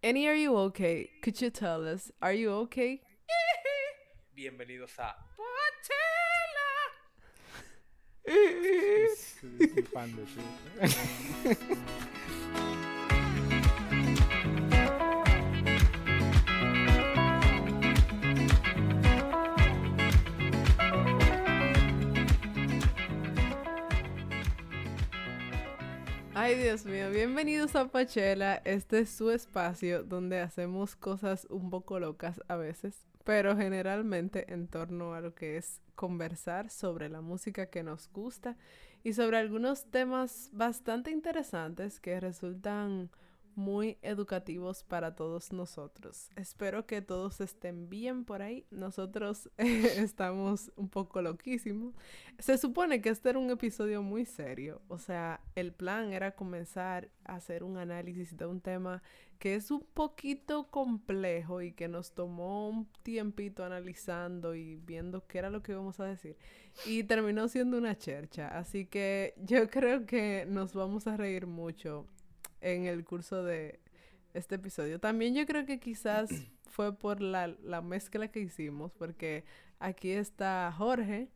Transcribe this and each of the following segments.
Annie, are you okay? Could you tell us, are you okay? Bienvenidos a Soy Ay, Dios mío, bienvenidos a Pachela. Este es su espacio donde hacemos cosas un poco locas a veces, pero generalmente en torno a lo que es conversar sobre la música que nos gusta y sobre algunos temas bastante interesantes que resultan muy educativos para todos nosotros. Espero que todos estén bien por ahí. Nosotros eh, estamos un poco loquísimos. Se supone que este era un episodio muy serio. O sea, el plan era comenzar a hacer un análisis de un tema que es un poquito complejo y que nos tomó un tiempito analizando y viendo qué era lo que íbamos a decir. Y terminó siendo una chercha. Así que yo creo que nos vamos a reír mucho en el curso de este episodio. También yo creo que quizás fue por la, la mezcla que hicimos, porque aquí está Jorge,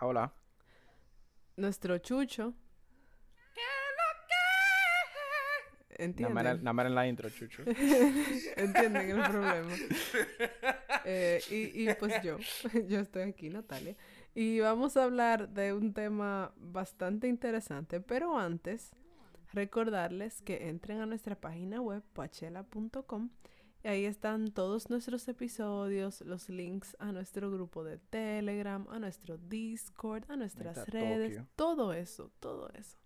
Hola. nuestro Chucho. ¿Entienden? nada más en la intro, Chucho. Entienden el problema. Eh, y, y pues yo, yo estoy aquí, Natalia. Y vamos a hablar de un tema bastante interesante, pero antes, recordarles que entren a nuestra página web, pachela.com, y ahí están todos nuestros episodios, los links a nuestro grupo de Telegram, a nuestro Discord, a nuestras está redes, Tokio. todo eso, todo eso.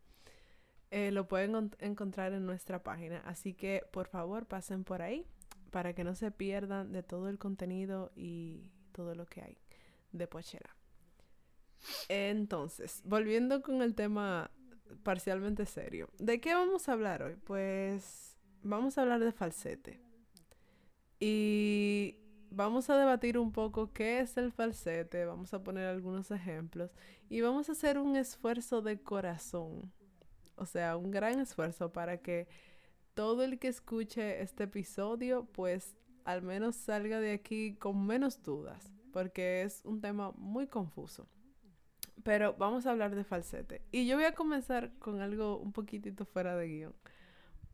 Eh, lo pueden encont- encontrar en nuestra página, así que por favor pasen por ahí para que no se pierdan de todo el contenido y todo lo que hay de Pochera. Entonces, volviendo con el tema parcialmente serio, ¿de qué vamos a hablar hoy? Pues vamos a hablar de falsete. Y vamos a debatir un poco qué es el falsete, vamos a poner algunos ejemplos y vamos a hacer un esfuerzo de corazón, o sea, un gran esfuerzo para que todo el que escuche este episodio, pues al menos salga de aquí con menos dudas, porque es un tema muy confuso. Pero vamos a hablar de falsete. Y yo voy a comenzar con algo un poquitito fuera de guion.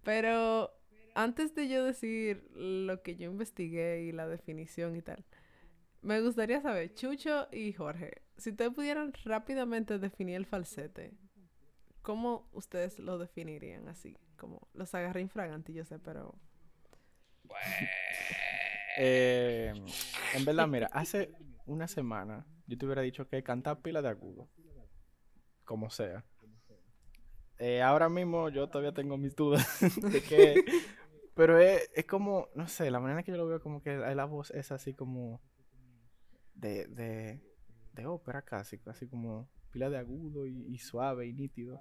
Pero antes de yo decir lo que yo investigué y la definición y tal, me gustaría saber, Chucho y Jorge, si ustedes pudieran rápidamente definir el falsete, ¿cómo ustedes lo definirían así? Como los agarré infraganti, yo sé, pero... Eh, en verdad, mira, hace una semana yo te hubiera dicho que cantar pila de agudo. Como sea. Eh, ahora mismo yo todavía tengo mis dudas de que... Pero es, es como, no sé, la manera que yo lo veo como que la voz es así como... De, de, de ópera casi, así como pila de agudo y, y suave y nítido.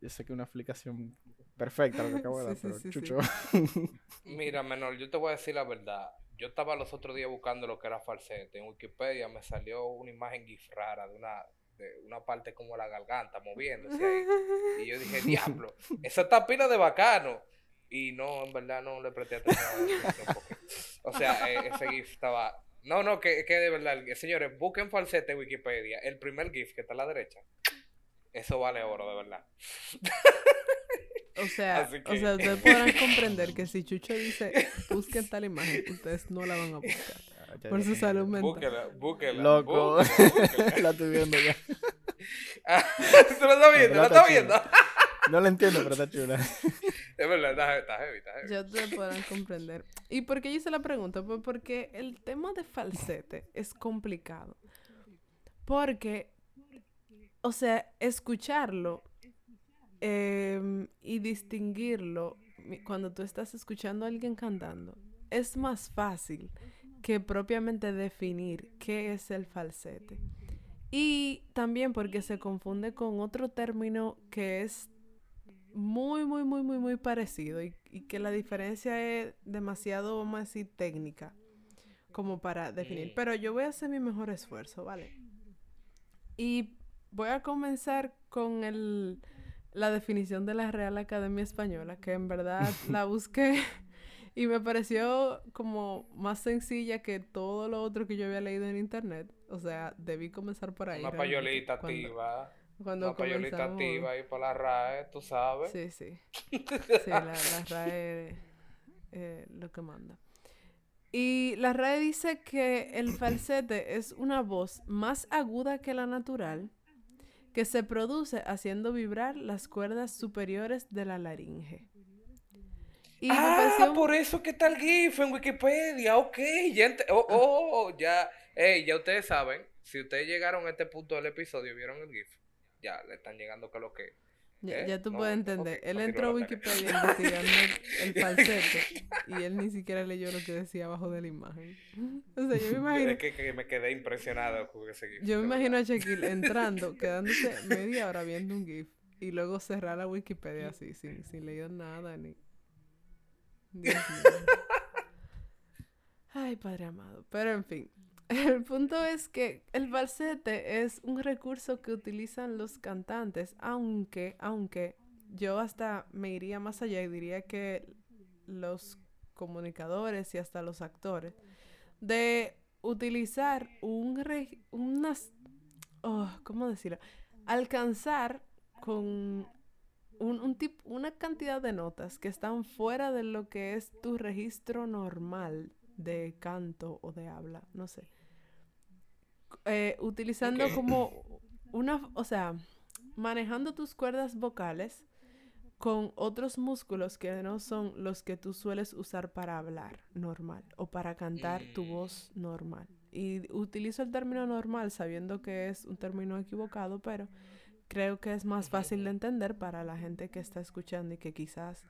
Yo sé que es una explicación perfecta lo que acabo de dar, Sí, pero sí, sí. Chucho... Mira, menor, yo te voy a decir la verdad. Yo estaba los otros días buscando lo que era falsete. En Wikipedia me salió una imagen gif rara de una, de una parte como la garganta moviéndose ahí. Y yo dije, diablo, esa está pila de bacano. Y no, en verdad no le presté atención. porque- o sea, eh, ese GIF estaba. No, no, que, que de verdad, señores, busquen falsete en Wikipedia. El primer GIF que está a la derecha. Eso vale oro, de verdad. O sea, o sea, ustedes podrán comprender que si Chucho dice busquen tal imagen, ustedes no la van a buscar. Ya Por su salud mental. Búsquela, búsquela. Loco. búsquela, la estoy viendo ya. Ah, ¿Tú lo estás viendo? ¿Lo verdad estás está viendo? No la entiendo, pero está chula. Es verdad, está, está heavy, está heavy. Ya ustedes podrán comprender. ¿Y por qué yo hice la pregunta? Pues porque el tema de falsete es complicado. Porque, o sea, escucharlo em, y distinguirlo cuando tú estás escuchando a alguien cantando es más fácil que propiamente definir qué es el falsete. Y también porque se confunde con otro término que es muy, muy, muy, muy, muy parecido y, y que la diferencia es demasiado, vamos a decir, técnica como para definir. Pero yo voy a hacer mi mejor esfuerzo, ¿vale? Y voy a comenzar con el, la definición de la Real Academia Española, que en verdad la busqué y me pareció como más sencilla que todo lo otro que yo había leído en internet. O sea, debí comenzar por ahí. Una payolita activa. Cuando una payolita activa ahí por la RAE, tú sabes. Sí, sí. Sí, la, la RAE eh, lo que manda. Y la RAE dice que el falsete es una voz más aguda que la natural que se produce haciendo vibrar las cuerdas superiores de la laringe. Y ah, por eso que el GIF en Wikipedia, ok, ya, oh, oh, ya, hey, ya ustedes saben, si ustedes llegaron a este punto del episodio, vieron el GIF, ya le están llegando que lo que ya, ya tú puedes entender. él entró a Wikipedia investigando el, falsete y él ni siquiera leyó lo que decía abajo de la imagen. O sea, yo me imagino. Es que, me quedé impresionado. Yo me imagino a Shaquille entrando, quedándose media hora viendo un GIF y luego cerrar la Wikipedia así, sin, sin leer nada ni. Ay, padre amado. Pero en fin. El punto es que el falsete es un recurso que utilizan los cantantes, aunque, aunque yo hasta me iría más allá y diría que los comunicadores y hasta los actores, de utilizar un unas, oh, ¿cómo decirlo? Alcanzar con un, un una cantidad de notas que están fuera de lo que es tu registro normal de canto o de habla, no sé. Eh, utilizando como una, o sea, manejando tus cuerdas vocales con otros músculos que no son los que tú sueles usar para hablar normal o para cantar tu voz normal. Y utilizo el término normal sabiendo que es un término equivocado, pero creo que es más fácil de entender para la gente que está escuchando y que quizás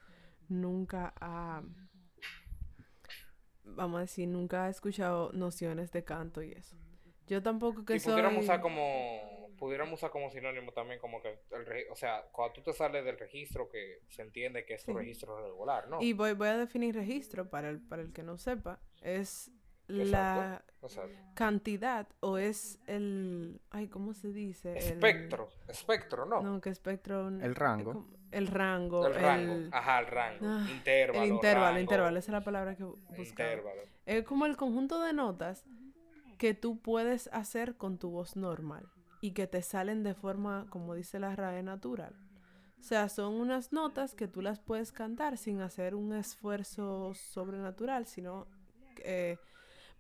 nunca ha vamos a decir, nunca he escuchado nociones de canto y eso. Yo tampoco que y pudiéramos usar como pudiéramos usar como sinónimo también como que el o sea, cuando tú te sales del registro que se entiende que es un registro regular, ¿no? Y voy, voy a definir registro para el para el que no sepa, es la cantidad o es el ay cómo se dice espectro espectro no no que espectro el rango. el rango el rango ajá el rango ah, intervalo el intervalo intervalo esa es la palabra que buscaba. Es como el conjunto de notas que tú puedes hacer con tu voz normal y que te salen de forma como dice la RAE natural o sea, son unas notas que tú las puedes cantar sin hacer un esfuerzo sobrenatural, sino eh,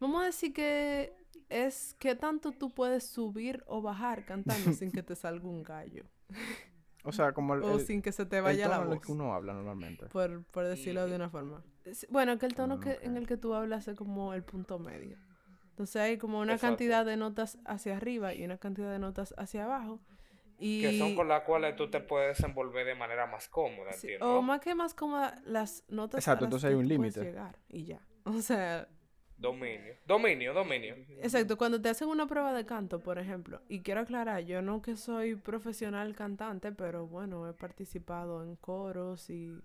Vamos a decir que es que tanto tú puedes subir o bajar cantando sin que te salga un gallo. O sea, como el, o sin que se te vaya la voz. el que uno habla normalmente. Por, por decirlo de una forma. Bueno, que el tono que, en el que tú hablas es como el punto medio. Entonces hay como una cantidad de notas hacia arriba y una cantidad de notas hacia abajo. Y... Que son con las cuales tú te puedes desenvolver de manera más cómoda, O más que más cómoda, las notas Exacto, entonces hay un límite. Y ya. O sea, Dominio, dominio, dominio. Exacto, cuando te hacen una prueba de canto, por ejemplo, y quiero aclarar, yo no que soy profesional cantante, pero bueno, he participado en coros y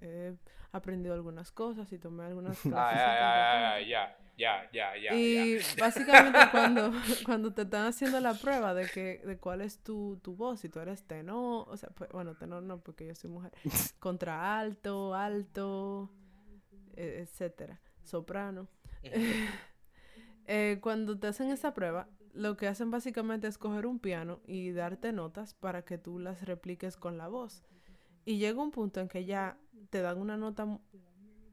he aprendido algunas cosas y tomé algunas clases. Ah, ya, ya, ya, ya, Y básicamente cuando, cuando te están haciendo la prueba de que de cuál es tu, tu voz, si tú eres tenor, o sea, pues, bueno, tenor no, porque yo soy mujer, contra alto, alto, e, etcétera, soprano. Eh, cuando te hacen esa prueba, lo que hacen básicamente es coger un piano y darte notas para que tú las repliques con la voz. Y llega un punto en que ya te dan una nota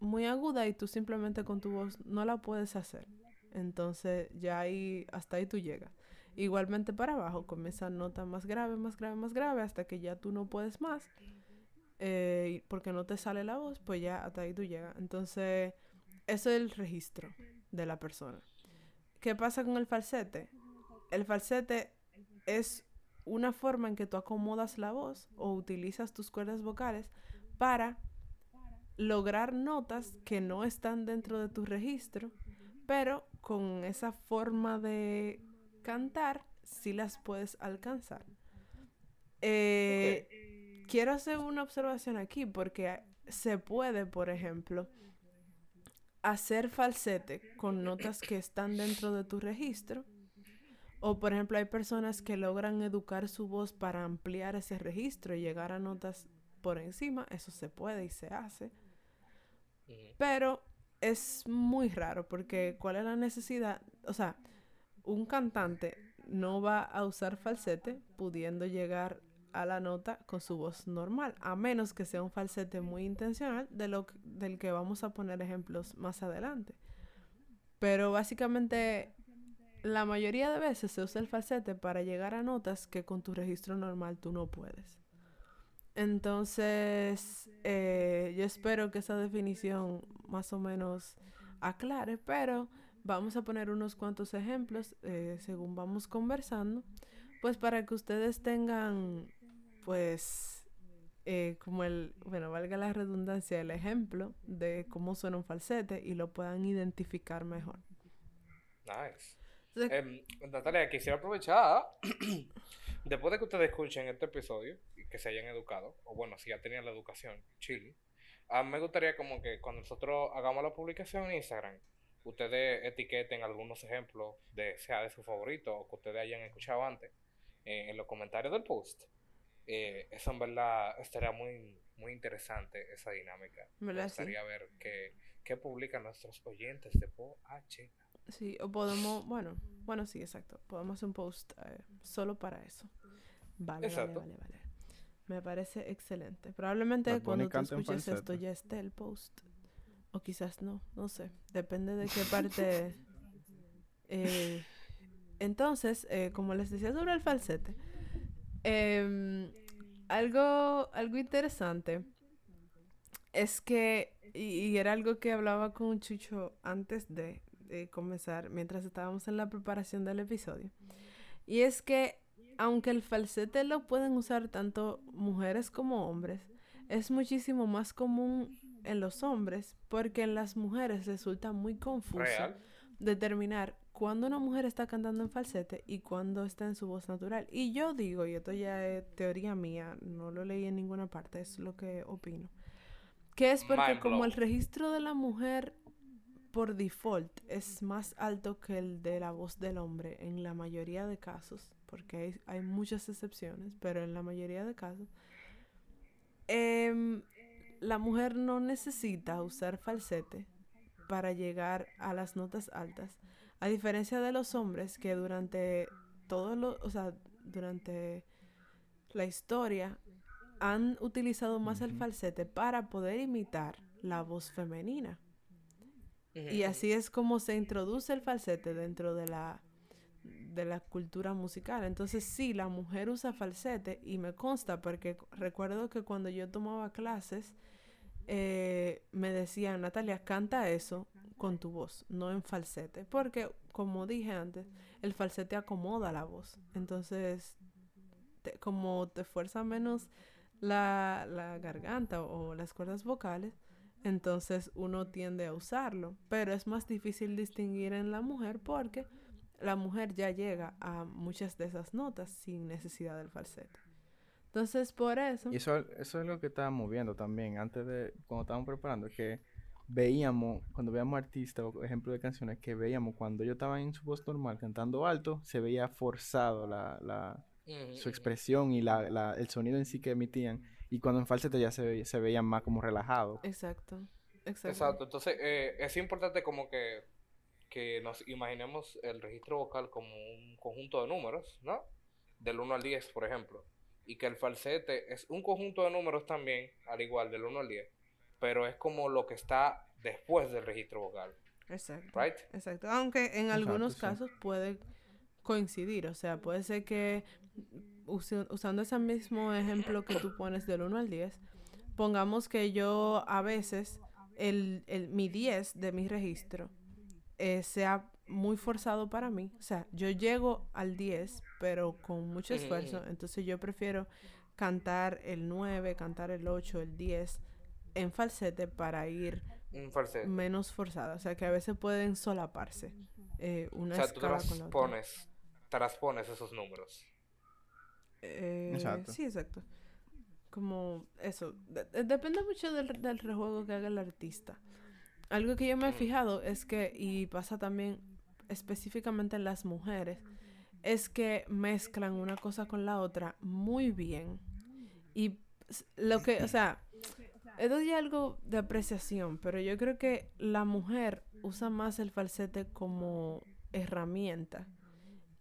muy aguda y tú simplemente con tu voz no la puedes hacer. Entonces ya ahí, hasta ahí tú llegas. Igualmente para abajo comienza nota más grave, más grave, más grave, hasta que ya tú no puedes más. Eh, porque no te sale la voz, pues ya hasta ahí tú llegas. Entonces eso es el registro de la persona. ¿Qué pasa con el falsete? El falsete es una forma en que tú acomodas la voz o utilizas tus cuerdas vocales para lograr notas que no están dentro de tu registro, pero con esa forma de cantar sí las puedes alcanzar. Eh, quiero hacer una observación aquí porque se puede, por ejemplo, hacer falsete con notas que están dentro de tu registro O por ejemplo, hay personas que logran educar su voz para ampliar ese registro y llegar a notas por encima. Eso se puede y se hace. Pero es muy raro porque ¿cuál es la necesidad? O sea, un cantante no va a usar falsete pudiendo llegar a la nota con su voz normal, a menos que sea un falsete muy intencional de lo del que vamos a poner ejemplos más adelante. Pero básicamente la mayoría de veces se usa el falsete para llegar a notas que con tu registro normal tú no puedes. Entonces, eh, yo espero que esa definición más o menos aclare, pero vamos a poner unos cuantos ejemplos eh, según vamos conversando, pues para que ustedes tengan, pues, eh, como el, bueno, valga la redundancia, el ejemplo de cómo suena un falsete y lo puedan identificar mejor. Nice. Em, Natalia, quisiera aprovechar, después de que ustedes escuchen este episodio que se hayan educado, o bueno, si ya tenían la educación, chile, a mí me gustaría como que cuando nosotros hagamos la publicación en Instagram, ustedes etiqueten algunos ejemplos de sea de su favorito o que ustedes hayan escuchado antes eh, en los comentarios del post. Eh, eso en verdad estaría muy, muy interesante, esa dinámica. Me gustaría ver qué, qué publican nuestros oyentes de POH. Sí, o podemos, bueno, bueno, sí, exacto. Podemos hacer un post eh, solo para eso. Vale, vale, vale, vale. Me parece excelente. Probablemente cuando tú escuches esto ya esté el post. O quizás no, no sé. Depende de qué parte. Eh, entonces, eh, como les decía sobre el falsete, em, algo, algo interesante es que, y, era algo que hablaba con Chucho antes de, de comenzar, mientras estábamos en la preparación del episodio, y es que aunque el falsete lo pueden usar tanto mujeres como hombres, es muchísimo más común en los hombres porque en las mujeres resulta muy confuso determinar cuándo una mujer está cantando en falsete y cuándo está en su voz natural. Y yo digo, y esto ya es teoría mía, no lo leí en ninguna parte, es lo que opino, que es porque como el registro de la mujer por default es más alto que el de la voz del hombre en la mayoría de casos, porque hay, hay muchas excepciones, pero en la mayoría de casos, eh, la mujer no necesita usar falsete para llegar a las notas altas, a diferencia de los hombres que durante todo lo, o sea, durante la historia han utilizado más el falsete para poder imitar la voz femenina. Y así es como se introduce el falsete dentro de la de la cultura musical. Entonces sí, la mujer usa falsete y me consta porque recuerdo que cuando yo tomaba clases eh, me decían, Natalia, canta eso con tu voz, no en falsete, porque como dije antes, el falsete acomoda la voz. Entonces, como te fuerza menos la, la garganta o las cuerdas vocales, entonces uno tiende a usarlo, pero es más difícil distinguir en la mujer porque la mujer ya llega a muchas de esas notas sin necesidad del falsete. Entonces, por eso... Y eso, eso es lo que estábamos viendo también, antes de, cuando estábamos preparando, que veíamos, cuando veíamos artistas o ejemplos de canciones, que veíamos cuando yo estaba en su voz normal cantando alto, se veía forzado la, la, su expresión y la, la, el sonido en sí que emitían. Y cuando en falsete ya se, veía, se veían más como relajado. Exacto. Exacto. Exacto. Entonces, eh, es importante como que, que nos imaginemos el registro vocal como un conjunto de números, ¿no? Del 1 al 10, por ejemplo y que el falsete es un conjunto de números también, al igual del 1 al 10, pero es como lo que está después del registro vocal. Exacto. Exacto. Aunque en algunos casos puede coincidir, o sea, puede ser que usando ese mismo ejemplo que tú pones del 1 al 10, pongamos que yo a veces el, el, mi 10 de mi registro eh, sea muy forzado para mí. O sea, yo llego al 10, pero con mucho esfuerzo. Entonces yo prefiero cantar el 9, cantar el 8, el 10 en falsete para ir menos forzada. O sea, que a veces pueden solaparse eh, una o sea, tú transpones, transpones esos números. Eh, exacto. Sí, exacto. Como eso. depende mucho del, del rejuego que haga el artista. Algo que yo me he fijado es que, y pasa también específicamente en las mujeres, es que mezclan una cosa con la otra muy bien. Y lo que, o sea, esto es algo de apreciación, pero yo creo que la mujer usa más el falsete como herramienta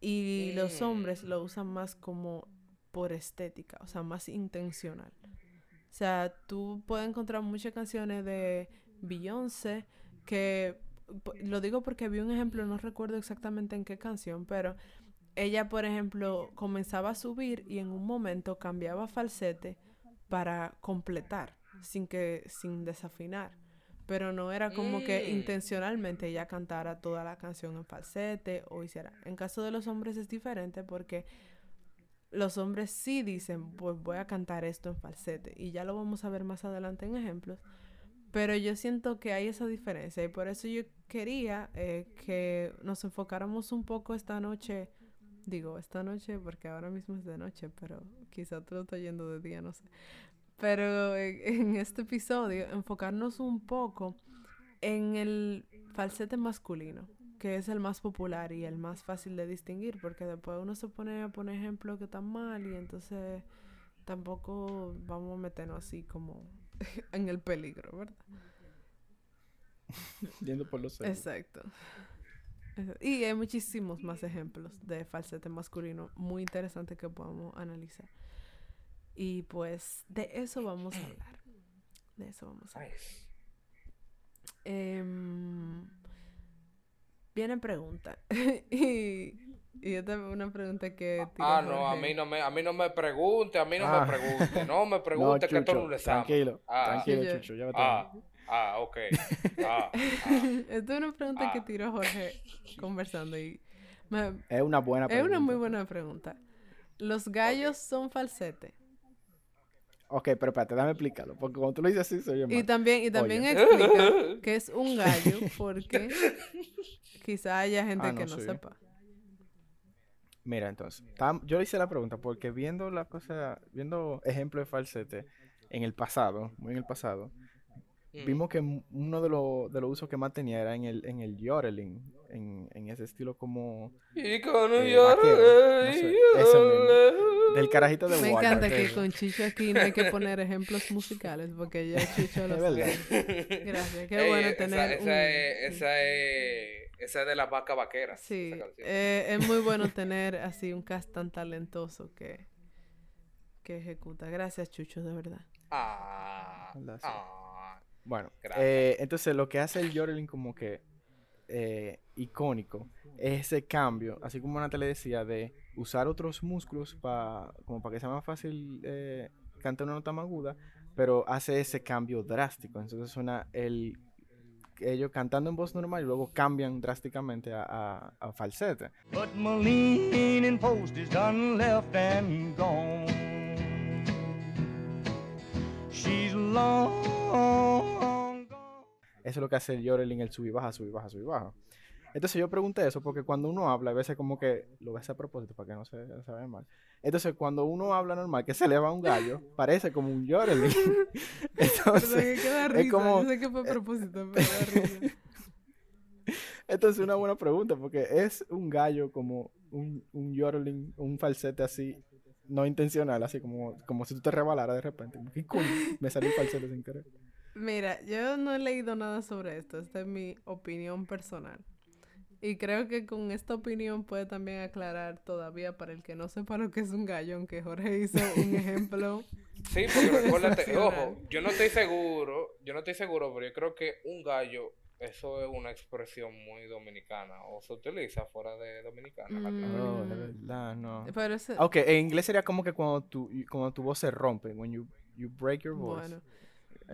y los hombres lo usan más como por estética, o sea, más intencional. O sea, tú puedes encontrar muchas canciones de Beyoncé que lo digo porque vi un ejemplo, no recuerdo exactamente en qué canción, pero ella, por ejemplo, comenzaba a subir y en un momento cambiaba falsete para completar, sin que sin desafinar. Pero no era como que mm. intencionalmente ella cantara toda la canción en falsete o hiciera. En caso de los hombres es diferente porque los hombres sí dicen, pues voy a cantar esto en falsete. Y ya lo vamos a ver más adelante en ejemplos. Pero yo siento que hay esa diferencia y por eso yo quería eh, que nos enfocáramos un poco esta noche, digo esta noche porque ahora mismo es de noche, pero quizá te lo yendo de día, no sé. Pero en, este episodio enfocarnos un poco en el falsete masculino, que es el más popular y el más fácil de distinguir, porque después uno se pone a poner ejemplos que están mal y entonces tampoco vamos a meternos así como en el peligro, ¿verdad? Yendo por los Exacto. Y hay muchísimos más ejemplos de falsete masculino muy interesantes que podamos analizar. Y pues de eso vamos a hablar. De eso vamos a hablar. Eh, viene pregunta. y y esta es una pregunta que... Ah, no, a mí no me, a mí no me pregunte, a mí no me ah. pregunte, no me pregunte que tú no le sabes. Tranquilo, ah. tranquilo, Chucho, ya ah, ah, ok. Ah, Esta es una pregunta que tiró Jorge conversando y... es una buena pregunta. Es una muy buena pregunta. ¿Los gallos son falsete? Ok, pero espérate, déjame explicarlo, porque cuando tú lo dices así, soy yo Y también, y también explica que es un gallo, porque quizá haya gente que no sepa. Mira, entonces, yo le hice la pregunta porque viendo la cosa, viendo ejemplos de falsete en el pasado, muy en el pasado, vimos que uno de, los de los usos que más tenía era en el, en el yodeling, en, en ese estilo como... Y con un eh, Del carajito de Me encanta que, con Chicho aquí no hay que poner ejemplos musicales porque ya Chicho lo sabe. Gracias, qué bueno tener esa, es, esa es esa es de las vacas vaqueras. Sí, eh, es muy bueno tener así un cast tan talentoso que, que ejecuta. Gracias, Chucho, de verdad. Ah, ah bueno, eh, entonces lo que hace el yodeling como que eh, icónico es ese cambio, así como Natalia decía, de usar otros músculos para como para que sea más fácil cantar una nota más aguda, pero hace ese cambio drástico. Entonces suena el ellos cantando en voz normal y luego cambian drásticamente a, a, falsete. Eso es lo que hace el yodeling, el sub y baja, sub y baja, sub y baja. Entonces yo pregunté eso porque cuando uno habla, a veces como que lo ves a propósito para que no se, se vea mal. Entonces cuando uno habla normal, que se le va un gallo, parece como un yodeling. Entonces, que risa. es como... sé que fue a propósito, pero risa. Entonces una buena pregunta porque es un gallo como un, un yodeling, un falsete así, no intencional, así como, como si tú te rebalaras de repente. Me salió un falsete sin querer. Mira, yo no he leído nada sobre esto, esta es mi opinión personal. Y creo que con esta opinión puede también aclarar todavía para el que no sepa lo que es un gallo, aunque Jorge hizo un ejemplo. Sí, porque recuérdate, ojo, yo no estoy seguro, yo no estoy seguro, pero yo creo que un gallo, eso es una expresión muy dominicana, o se utiliza fuera de dominicana. No, de verdad, no. Pero Ok, en inglés sería como que cuando tu, cuando tu voz se rompe, when you, you break your voice. Bueno.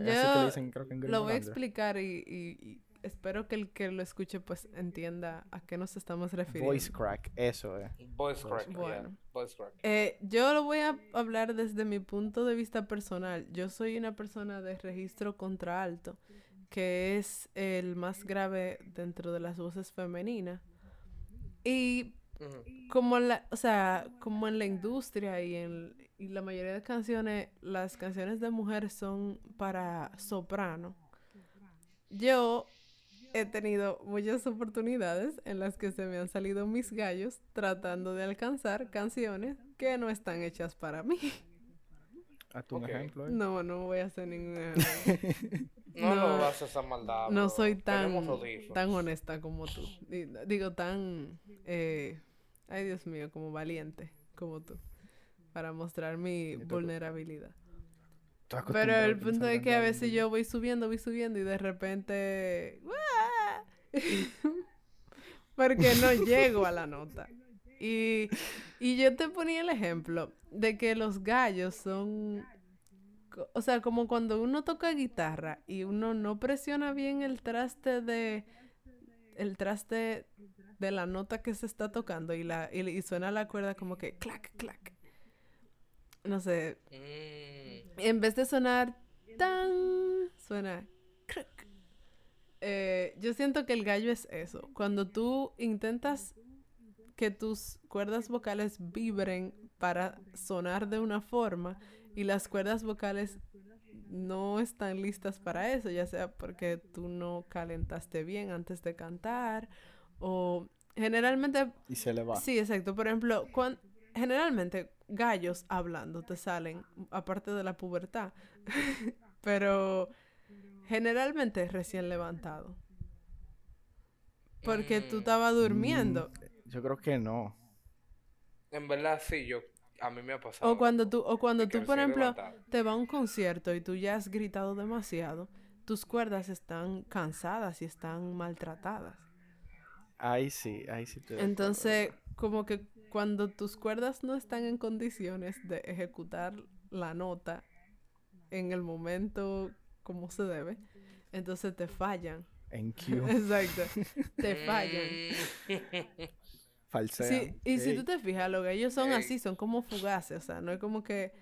Yo lo voy a explicar y espero que el que lo escuche pues entienda a qué nos estamos refiriendo. Voice crack, eso es. Voice crack, bueno. Voice crack. Eh, yo lo voy a hablar desde mi punto de vista personal. Yo soy una persona de registro contra alto, que es el más grave dentro de las voces femeninas. Y como la, o sea, como en la industria y en y la mayoría de canciones, las canciones de mujeres son para soprano. Yo he tenido muchas oportunidades en las que se me han salido mis gallos tratando de alcanzar canciones que no están hechas para mí. A tu Ok. ejemplo. ¿eh? No, no voy a hacer ningún ejemplo. No, no, No, hagas esa maldad. No bro. soy tan, tan honesta como tú. Di- Digo, tan... eh, ay, Dios mío, como valiente como tú. Para mostrar mi vulnerabilidad. Pero el punto es que a veces yo voy subiendo, voy subiendo y de repente... ¡guau! Porque no llego a la nota. Y, y yo te ponía el ejemplo de que los gallos son... O sea, como cuando uno toca guitarra y uno no presiona bien el traste de... El traste de la nota que se está tocando y, la, y, y suena la cuerda como que clac, clac. No sé, Mm, en vez de sonar tan, suena. Eh, yo siento que el gallo es eso. Cuando tú intentas que tus cuerdas vocales vibren para sonar de una forma y las cuerdas vocales no están listas para eso, ya sea porque tú no calentaste bien antes de cantar o generalmente Y se le va. Sí, exacto. Por ejemplo, generalmente gallos hablando te salen, aparte de la pubertad, pero generalmente recién levantado. Porque tú Mm. estabas durmiendo. Yo creo que no. En verdad, sí, yo. A mí me ha pasado. O cuando tú, o cuando tú, por ejemplo, levantado. te va a un concierto y tú ya has gritado demasiado, tus cuerdas están cansadas y están maltratadas. Ahí sí, ahí sí. Entonces, como que cuando tus cuerdas no están en condiciones de ejecutar la nota en el momento como se debe, entonces te fallan. En Q, Exacto, te fallan. Mm. falsean. Sí, y si tú te fijas, los gallos son Ey. así, son como fugaces, o sea, no es como que...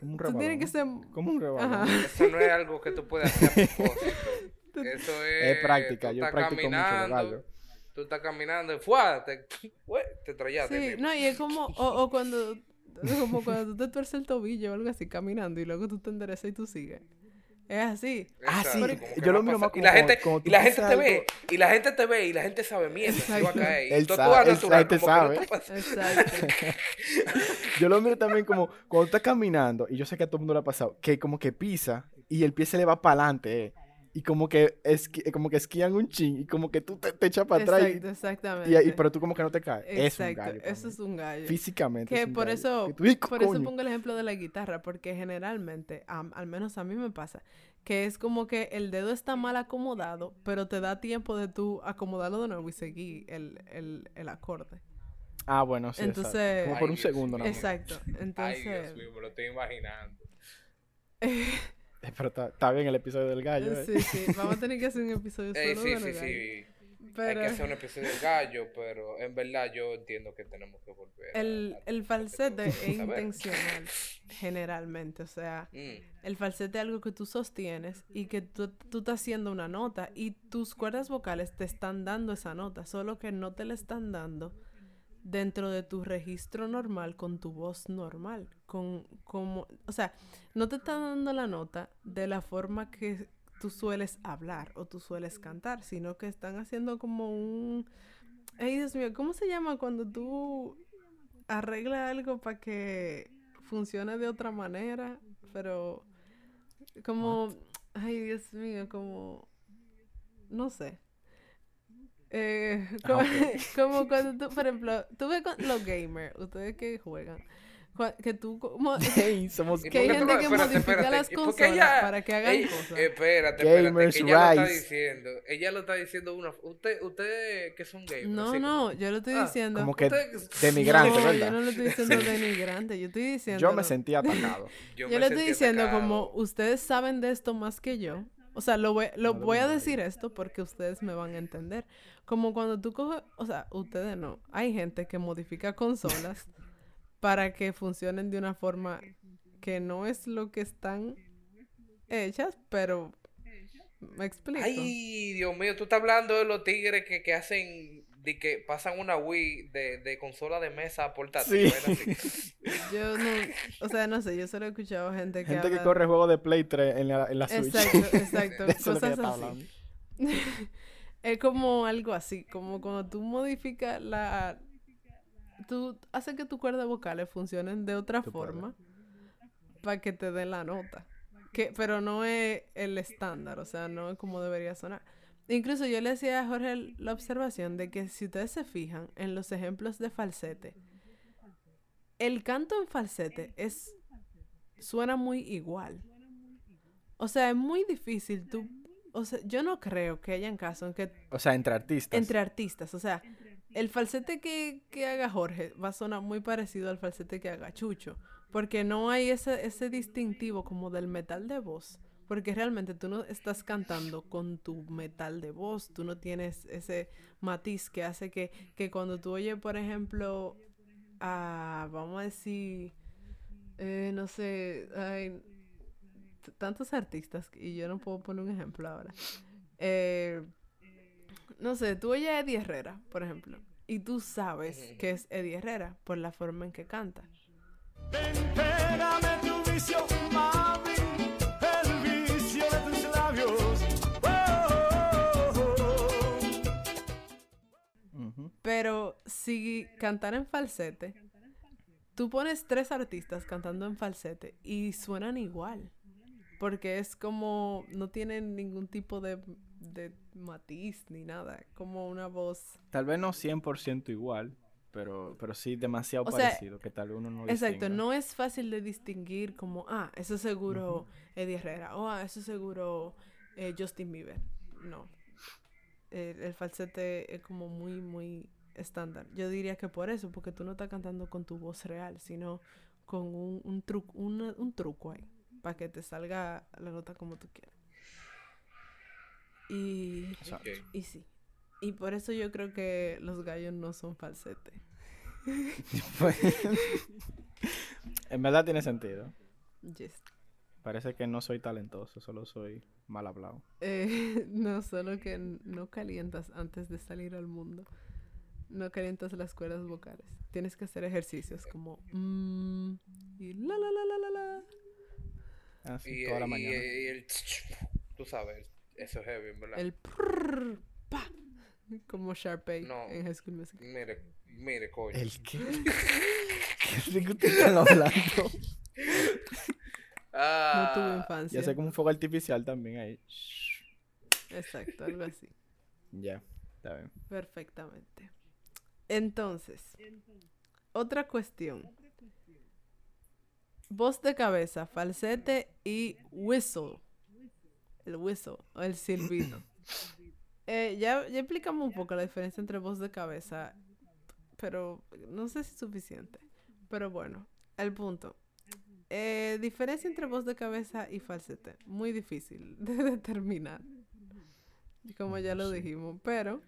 Como un Tú tienes que ser... Como un rebalón. Ajá. Eso no es algo que tú puedes hacer a propósito. Eso es. Es práctica, yo estás practico mucho los caminando, gallos. Tú estás caminando y ¡fua! te, te trayaste. Sí, no, y es como, o, o cuando, como cuando tú te tuerces el tobillo o algo así caminando y luego tú te enderezas y tú sigues. Es así. Ah, Exacto, sí, como que yo lo miro más y como la cuando- gente, tú y la gente te algo- ve, y la gente te ve, y la gente sabe, mierda, se va a Exacto. caer. Él Y tú sabe, natural, él no pasa- Exacto. Yo lo miro también como cuando estás caminando, y yo sé que a todo el mundo le ha pasado, que como que pisa y el pie se le va para adelante, eh, y como que, esqui- como que esquían un chin, y como que tú te, te echas para atrás, y- Exacto, exactamente. y, y- pero tú como que no te caes. Es un gallo. eso es un gallo. Físicamente. Que es un por gallo. eso, Que tú, "Ay, por eso coño". pongo el ejemplo de la guitarra, porque generalmente, al menos a mí me pasa, que es como que el dedo está mal acomodado, pero te da tiempo de tú acomodarlo de nuevo y seguir el, el, el acorde. Ah, bueno, sí. exacto. Entonces- Como por Ay, un Dios segundo, nada más. Exacto. Ay, Entonces, Dios mío, me lo estoy imaginando. Pero está, está bien el episodio del gallo. eh. sí, sí, vamos a tener que hacer un episodio Eh, solo sí, de sí, los gallos. sí. Pero Hay que hacer un episodio del gallo, pero en verdad yo entiendo que tenemos que volver. el, a- el a- falsete es saber. intencional, generalmente, o sea... Mm, El falsete es algo que tú sostienes y que tú, tú estás haciendo una nota y tus cuerdas vocales te están dando esa nota, solo que no te la están dando dentro de tu registro normal con tu voz normal, con como, o sea, no te están dando la nota de la forma que tú sueles hablar o tú sueles cantar, sino que están haciendo como un Ay, Dios mío, ¿cómo se llama cuando tú arreglas algo para que funcione de otra manera? Pero como, ay, Dios mío, como, no sé. Eh, Ah, como, ok. como cuando tú, por ejemplo, tú ves con los gamers, ustedes que juegan, que tú como... Ey, somos ¿Y Que hay gente no- que espérate, modifica espérate, las ¿y por qué consolas ella- para que hagan ella- cosas. Espérate, espérate, Gamers que ella lo está Rise. diciendo. Ella lo está diciendo una. Usted, usted que son gamers. No, así no, yo lo estoy Ah, diciendo... como que Usted- denigrante, no, ¿verdad? yo no lo estoy diciendo denigrante, yo estoy diciendo... Yo me sentí atacado. Yo, me le estoy diciendo atacado. como ustedes saben de esto más que yo. O sea, lo voy, lo No voy a decir esto porque ustedes me van a entender. Como cuando tú coges, o sea, ustedes no. Hay gente que modifica consolas para que funcionen de una forma que no es lo que están hechas, pero me explico. Ay, Dios mío, tú estás hablando de los tigres que, que hacen. De que pasan una Wii de, de consola de mesa a portátil. Sí. así. Yo no, o sea, no sé, yo solo he escuchado gente que Gente que corre juegos de Play 3 en la, en la Switch. Exacto, exacto, De eso es lo que cosas así. Es como algo así, como cuando tú modificas la... Tú haces que tus cuerdas vocales funcionen de otra forma para que te den la nota. Que, pero no es el estándar, o sea, no es como debería sonar. Incluso yo le hacía a Jorge la observación de que si ustedes se fijan en los ejemplos de falsete, el canto en falsete es suena muy igual. O sea, es muy difícil tú, o sea, yo no creo que hayan casos en que O sea, entre artistas. entre artistas, o sea, el falsete que, que haga Jorge va a sonar muy parecido al falsete que haga Chucho, porque no hay ese, ese distintivo como del metal de voz, porque realmente tú no estás cantando con tu metal de voz, tú no tienes ese matiz que hace que, que cuando tú oyes, por ejemplo, a, vamos a decir, eh, no sé, ay, tantos artistas, y yo no puedo poner un ejemplo ahora. Eh, no sé, tú oyes a Eddie Herrera, por ejemplo, y tú sabes que es Eddie Herrera por la forma en que canta. Entérame tu vicio, mami, el vicio de tus labios. Oh, Ujú. Pero si cantar en falsete, tú pones tres artistas cantando en falsete y suenan igual. Porque es como, no tienen ningún tipo de, de matiz ni nada, como una voz. Tal vez no 100% igual, pero, pero sí demasiado O sea, parecido, que tal vez uno no Exacto, distinga. no es fácil de distinguir como, ah, eso seguro Eddie Herrera, o ah, eso seguro eh, Justin Bieber. No. El, el falsete es como muy, muy estándar. Yo diría que por eso, porque tú no estás cantando con tu voz real, sino con un, un, tru- una- un truco ahí, para que te salga la nota como tú quieras. Y, Exacto. Ok. y sí. Y por eso yo creo que los gallos no son falsete. Pues, en verdad tiene sentido. Yes. Parece que no soy talentoso, solo soy mal hablado. Eh, no, solo que no calientas antes de salir al mundo. No calientas las cuerdas vocales. Tienes que hacer ejercicios como mm, y la la la la la la. Así, Y, toda la y- mañana. y el tú sabes, eso es heavy, en ¿verdad? El prrr, pa, como Sharpay No. en High School Music. Mire, mire, coño. ¿El qué? ¿Qué qué ustedes están hablando? Ah, No tuve Y infancia. hace como un fuego artificial también ahí. Exacto, algo así. Ya, está bien. Perfectamente. Entonces, otra cuestión. Voz de cabeza, falsete y whistle. El whistle o el silbido. Eh, ya, ya explicamos un poco la diferencia entre voz de cabeza, pero no sé si es suficiente. Pero bueno, el punto. Eh, diferencia entre voz de cabeza y falsete. Muy difícil de determinar. Como ya lo dijimos, pero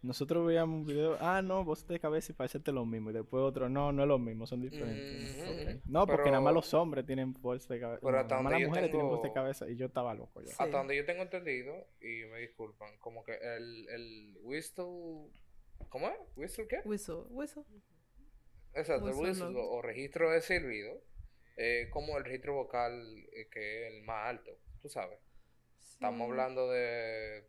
Nosotros veíamos un video, ah, no, voz de cabeza y falsete lo mismo. Y después otro, no, no es lo mismo, son diferentes. No, porque nada más los hombres tienen voz de cabeza. pero hasta nada más donde las yo mujeres tienen voz de tengo- cabeza. Y yo estaba loco ya. Sí. Hasta donde yo tengo entendido, y me disculpan, como que el, el whistle. ¿Cómo es? ¿Whistle qué? whistle, whistle. Exacto, el Whistle whistle note. o, o registro de silbido, eh, como el registro vocal eh, que es el más alto, tú sabes. Estamos hablando de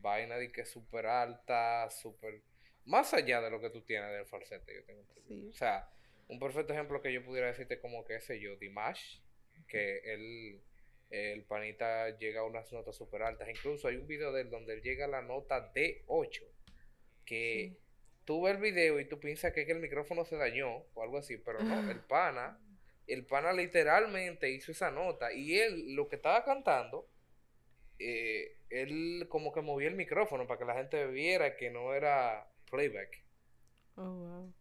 vaina de que es súper alta, súper... Más allá de lo que tú tienes del falsete, yo tengo. Sí. O sea, un perfecto ejemplo que yo pudiera decirte como que ese yo, Dimash, que él, el panita llega a unas notas súper altas. Incluso hay un video de él donde él llega a la nota D8, que Sí. tú ves el video y tú piensas que, es que el micrófono se dañó o algo así, pero no, el pana, el pana literalmente hizo esa nota y él lo que estaba cantando, eh, él como que movía el micrófono para que la gente viera que no era playback. Oh, wow.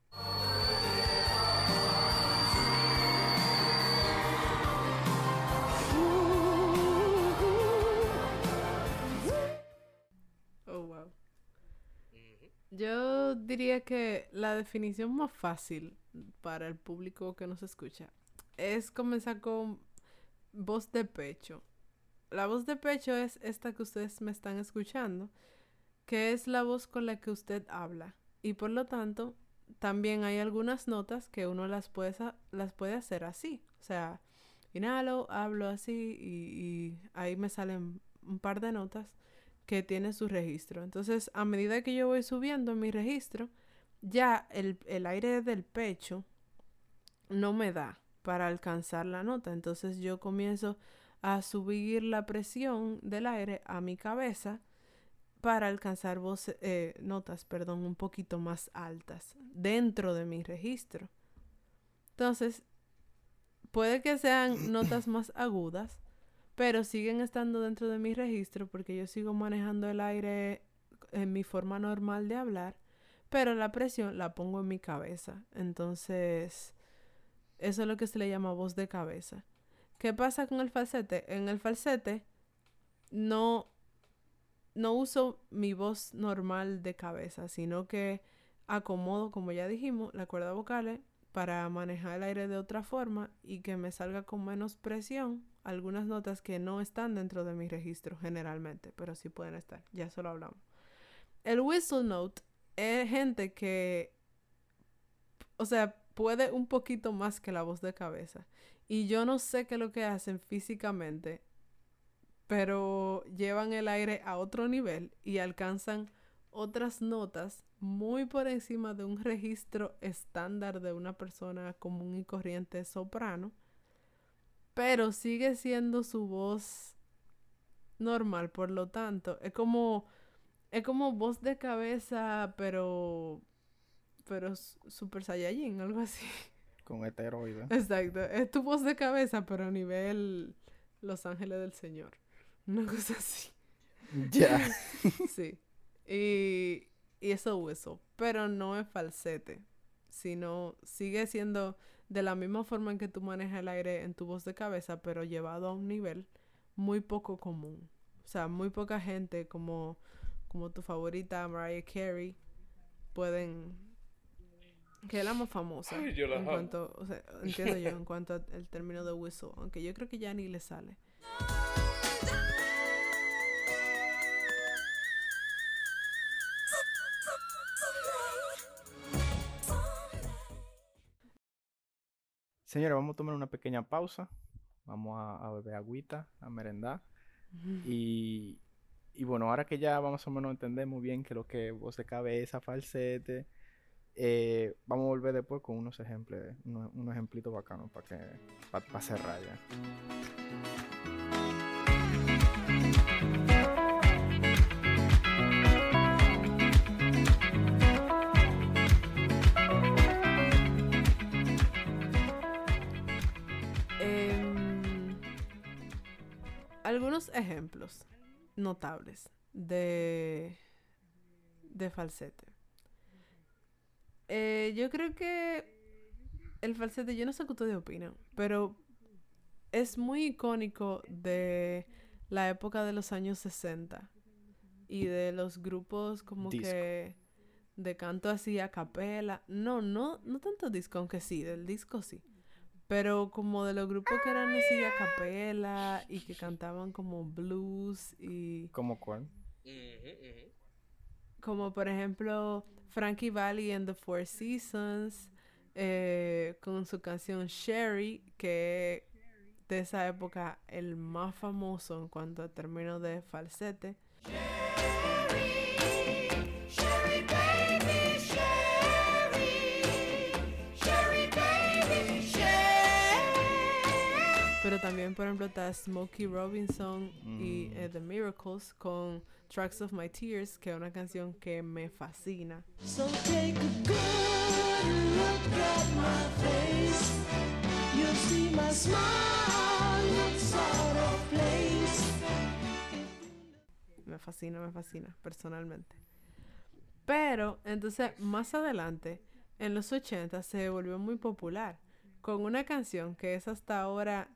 Oh, wow. Yo diría que la definición más fácil para el público que nos escucha es comenzar con voz de pecho. La voz de pecho es esta que ustedes me están escuchando, que es la voz con la que usted habla. Y por lo tanto, también hay algunas notas que uno las puede, las puede hacer así. O sea, inhalo, hablo así y, y ahí me salen un par de notas que tiene su registro. Entonces, a medida que yo voy subiendo en mi registro, ya el, el aire del pecho no me da para alcanzar la nota. Entonces yo comienzo a subir la presión del aire a mi cabeza para alcanzar voce- eh, notas, perdón, un poquito más altas dentro de mi registro. Entonces, puede que sean notas más agudas, pero siguen estando dentro de mi registro porque yo sigo manejando el aire en mi forma normal de hablar, pero la presión la pongo en mi cabeza. Entonces, eso es lo que se le llama voz de cabeza. ¿Qué pasa con el falsete? En el falsete no, no uso mi voz normal de cabeza, sino que acomodo, como ya dijimos, la cuerda vocales para manejar el aire de otra forma y que me salga con menos presión algunas notas que no están dentro de mi registro generalmente, pero sí pueden estar, ya eso lo hablamos. El whistle note es gente que, o sea, puede un poquito más que la voz de cabeza. Y yo no sé qué es lo que hacen físicamente, pero llevan el aire a otro nivel y alcanzan otras notas muy por encima de un registro estándar de una persona común y corriente soprano, pero sigue siendo su voz normal, por lo tanto, es como es como voz de cabeza, pero pero super saiyajin, algo así. Con heteroide. Exacto, es tu voz de cabeza, pero a nivel Los Ángeles del Señor. Una cosa así. Ya. Sí. Y, y eso whistle. Pero no es falsete. Sino sigue siendo de la misma forma en que tú manejas el aire en tu voz de cabeza, pero llevado a un nivel muy poco común. O sea, muy poca gente como, como tu favorita Mariah Carey pueden... Que es la más famosa. Ay, yo la en amo. cuanto, o sea, entiendo yo, en cuanto al término de whistle. Aunque yo creo que ya ni le sale. Señores, vamos a tomar una pequeña pausa. Vamos a, a beber agüita, a merendar. Y, y bueno, ahora que ya más o menos entendemos bien que lo que es voz de cabeza, falsete, eh, vamos a volver después con unos ejemplos, unos, ejemplitos bacanos para que para cerrar ya. Em, algunos ejemplos notables de, de falsete. Eh, yo creo que el falsete, yo no sé qué ustedes opinan, pero es muy icónico de la época de los años 60 y de los grupos como Disco. que de canto así a capela. No, no, no tanto disco, aunque sí, del disco sí. Pero como de los grupos que eran así a capela y que cantaban como blues y ¿Cómo cuál? Ujú, ujú. Como por ejemplo Frankie Valli and the Four Seasons eh, con su canción Sherry que de esa época el más famoso en cuanto a términos de falsete pero también por ejemplo está Smokey Robinson y Mm. eh, The Miracles con Tracks of My Tears que es una canción que me fascina So take a good look at my face. You'll see my smile sort of place. me fascina, me fascina, personalmente. Pero, entonces, más adelante, en los 80 se volvió muy popular con una canción que es hasta ahora,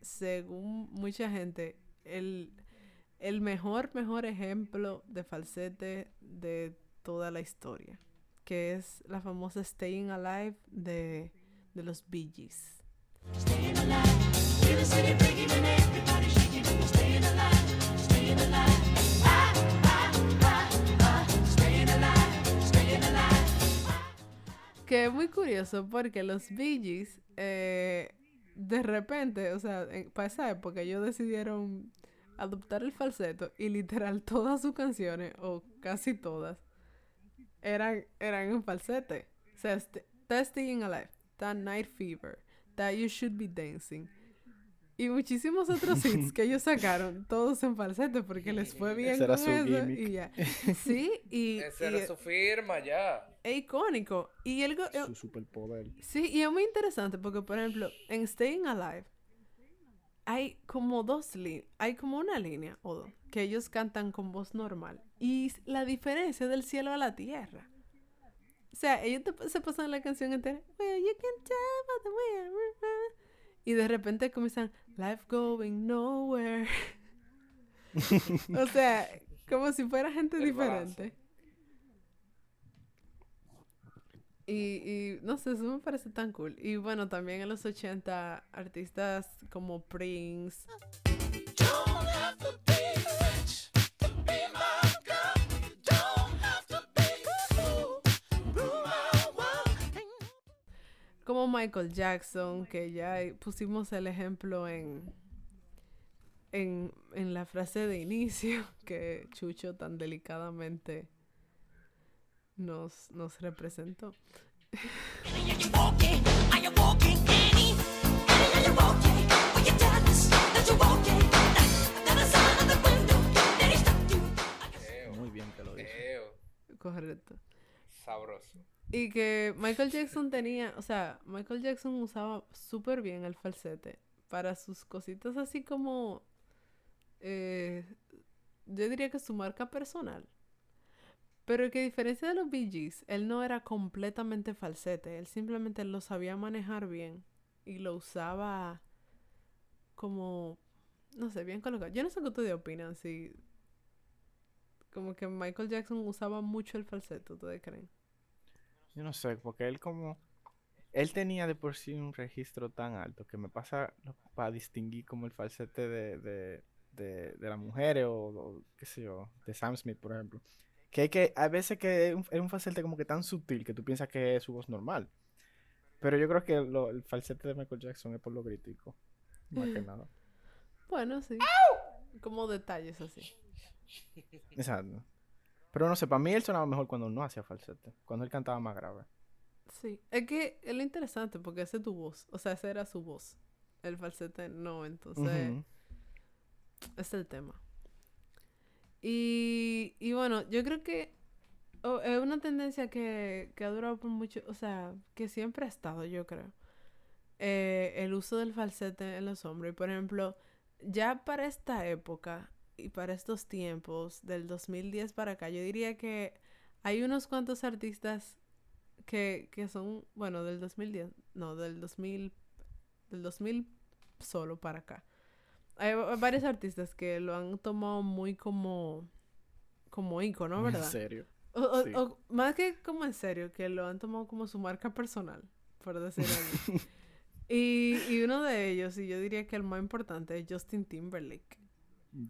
según mucha gente, el, el mejor, mejor ejemplo de falsete de toda la historia, que es la famosa Staying Alive de, de los Bee Gees. Que es muy curioso porque los Bee Gees, eh, de repente, o sea, para esa época ellos decidieron adoptar el falseto y literal todas sus canciones, o casi todas, eran, eran en falsete. O sea, este- Staying Alive, está Night Fever, está You Should Be Dancing. Y muchísimos otros hits que ellos sacaron, todos en falsete, porque les fue bien Ese era con su eso. gimmick. Y ya. Sí, y, Esa y era su firma ya. es icónico. Y el, go- el- Su superpoder. Sí, y es muy interesante porque, por ejemplo, en Staying Alive hay como dos líneas, hay como una línea o dos que ellos cantan con voz normal. Y la diferencia del cielo a la tierra. O sea, ellos te- se pasan la canción entera. "Well, you can tell by the way I remember", Y de repente comienzan, Life going nowhere. o sea, como si fuera gente El diferente. Y, no sé, eso me parece tan cool. Y bueno, también en los 80, artistas como Prince. Como Michael Jackson, que ya pusimos el ejemplo en, en, en la frase de inicio que Chucho tan delicadamente nos, nos representó. Muy bien que lo dice. eo, Correcto. sabroso. Y que Michael Jackson tenía, o sea, Michael Jackson usaba súper bien el falsete para sus cositas así como, eh, yo diría que su marca personal. Pero que a diferencia de los Bee él no era completamente falsete, él simplemente lo sabía manejar bien y lo usaba como, no sé, bien colocado. Yo no sé qué ustedes opinan, si como que Michael Jackson usaba mucho el falseto, ¿ustedes creen? Yo no sé, porque él como... Él tenía de por sí un registro tan alto que me pasa para distinguir como el falsete de, de, de, de las mujeres o, o qué sé yo, de Sam Smith, por ejemplo. Que hay que, a veces que es un, es un falsete como que tan sutil que tú piensas que es su voz normal. Pero yo creo que lo- el falsete de Michael Jackson es por lo crítico, más que nada. Bueno, sí. Como detalles así. Exacto. Pero no sé, para mí él sonaba mejor cuando no hacía falsete, cuando él cantaba más grave. Sí. Es que es lo interesante porque esa es tu voz. O sea, esa era su voz. El falsete no, entonces Ujú. es el tema. Y, y bueno, yo creo que es una tendencia que, que ha durado por mucho, o sea, que siempre ha estado, yo creo. Eh, el uso del falsete en los hombres. Por ejemplo, ya para esta época y para estos tiempos, del 2010 para acá, yo diría que hay unos cuantos artistas que, que son, bueno, del 2010, no, del 2000, del 2000 solo para acá. Hay va- varios artistas que lo han tomado muy como, como ícono, En ¿verdad? serio. O, o- Sí. o más que como en serio, que lo han tomado como su marca personal, por decirlo así. y, y uno de ellos, y yo diría que el más importante, es Justin Timberlake.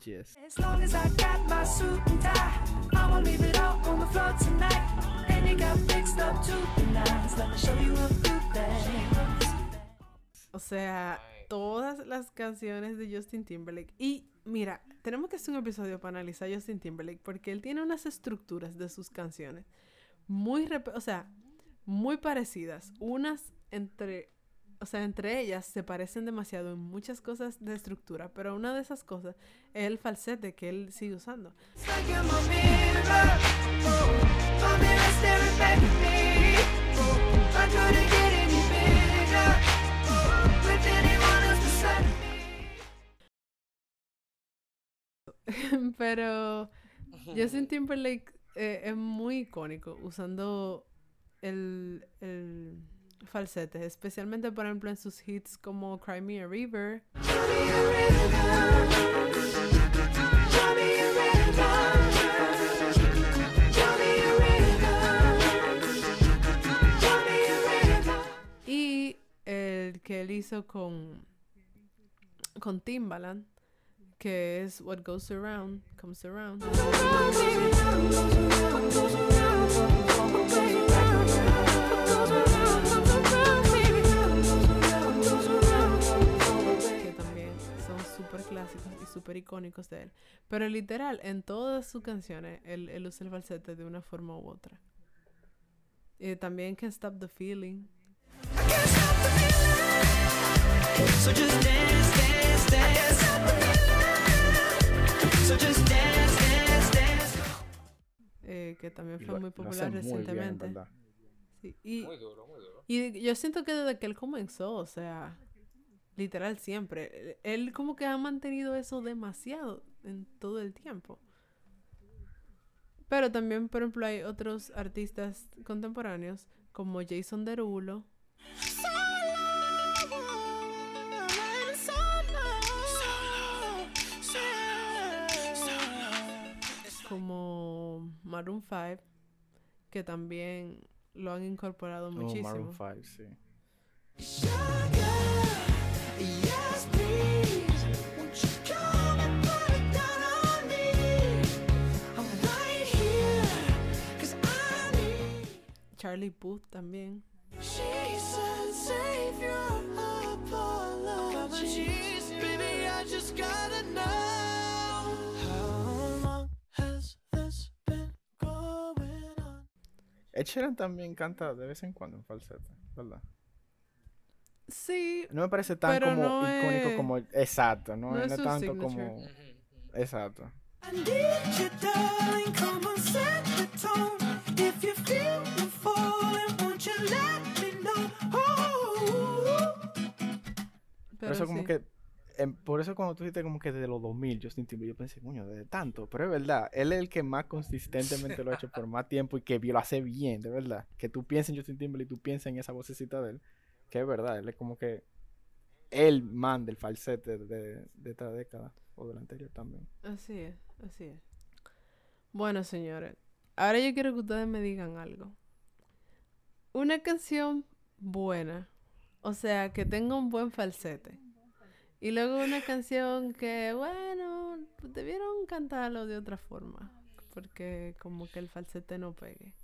Yes. As long as I got my suit and tie, I won't leave it out on the floor tonight. And you got fixed up to the nines. Let me show you a few things. O sea. Todas las canciones de Justin Timberlake. Y mira, tenemos que hacer un episodio para analizar a Justin Timberlake porque él tiene unas estructuras de sus canciones muy, o sea, muy parecidas. Unas entre, o sea, entre ellas se parecen demasiado en muchas cosas de estructura, pero una de esas cosas es el falsete que él sigue usando. pero Justin Timberlake eh, es muy icónico usando el, el falsete, especialmente por ejemplo en sus hits como Cry Me a River. Y el que él hizo con, con Timbaland, que es What Goes Around, Comes Around. que también son súper clásicos y súper icónicos de él. Pero literal, en todas sus canciones, él, él usa el falsete de una forma u otra. Y también Can't Stop the Feeling. Eh, que también Y fue lo- muy popular muy bien, recientemente. y, Muy duro, muy duro. y yo siento que desde que él comenzó, o sea, literal siempre, él él como que ha mantenido eso demasiado en todo el tiempo. Pero también, por ejemplo, hay otros artistas contemporáneos como Jason Derulo, como Maroon 5, que también lo han incorporado Oh, muchísimo. Maroon 5, sí. Charlie Puth también. Jesus, Savior, apologies. Baby, I just gotta Ed Sheeran también canta de vez en cuando en falsete, ¿verdad? Sí, No me parece tan Pero como no icónico es- como... Exacto, no, no no es tanto signature. como... Exacto. Oh, pero eso como sí. que... em, por eso cuando tú dijiste como que desde los 2000 Justin Timberlake, yo pensé, coño, desde tanto. Pero es verdad, él es el que más consistentemente lo ha hecho por más tiempo y que lo hace bien, de verdad. Que tú pienses en Justin Timberlake y tú piensas en esa vocecita de él. Que es verdad, él es como que... El man del falsete de, de esta década. O de la anterior también. Así es, así es. Bueno, señores, ahora yo quiero que ustedes me digan algo. Una canción buena, o sea, que tenga un buen falsete. Y luego una canción que, bueno, debieron cantarlo de otra forma, porque como que el falsete no pegue.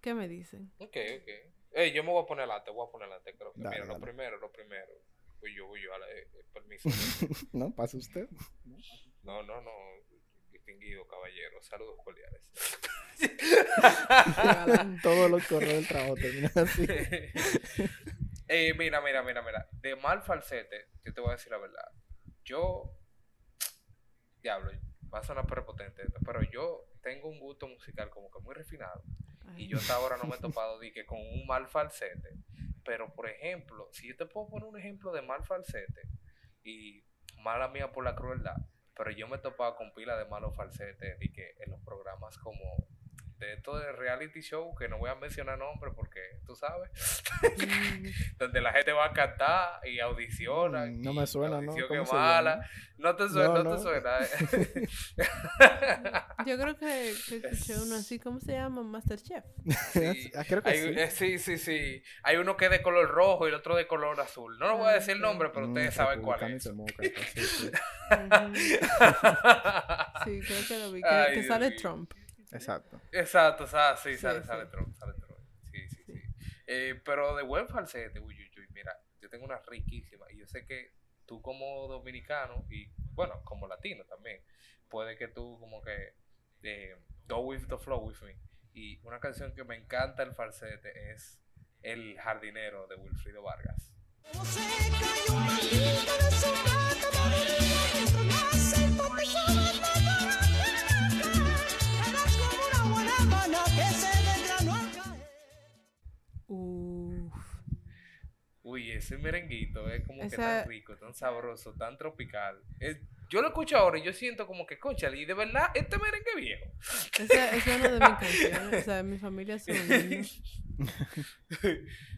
¿Qué me dicen? Ok, ok. Ey, yo me voy a poner adelante, voy a poner adelante. Creo que, Dale, mira, lo dale. primero, lo primero. Voy yo, voy yo, eh, eh, permiso. ¿No? ¿Pasa usted? No, no, no. Distinguido caballero, saludos cordiales. Todos los correos del trabajo terminan así. Eh, mira, mira, mira, mira. De mal falsete, yo te voy a decir la verdad. Yo. Diablo, va a sonar prepotente esto, pero yo tengo un gusto musical como que muy refinado. Y yo hasta ahora no me he topado di que con un mal falsete. Pero, por ejemplo, si yo te puedo poner un ejemplo de mal falsete, y mala mía por la crueldad, pero yo me he topado con pila de malos falsetes y que en los programas como de esto de reality show, que no voy a mencionar nombres porque tú sabes, mm, donde la gente va a cantar y audiciona. Mm, no y me suena, ¿no? No te suena, No, no, no. te suena. Yo creo que, que escuché uno así, ¿cómo se llama? Masterchef. Sí. Ah, creo que Hay- sí. eh, sí, sí, sí. Hay uno que es de color rojo y el otro de color azul. No lo voy a Ah, decir el nombre, pero Mm, ustedes saben cuál es. sí, creo que lo vi. Que, Ay, que Dios sale. Trump. Exacto. Exacto, o sea, sí, Sí, sale, sí. sale Trump, sale Trump. Sí, sí, Sí. sí. Eh, pero de buen falsete, uy, uy, uy, mira, yo tengo una riquísima y yo sé que tú como dominicano y, bueno, como latino también, puede que tú como que eh, go with the flow with me. Y una canción que me encanta el falsete es El jardinero de Wilfrido Vargas. Como se cayó Uf. Uy, ese merenguito es como que tan rico, tan sabroso, tan tropical. Es- yo lo escucho ahora y yo siento como que, concha, y de verdad, este merengue viejo. Esa es una de mis canciones. O sea, mi familia son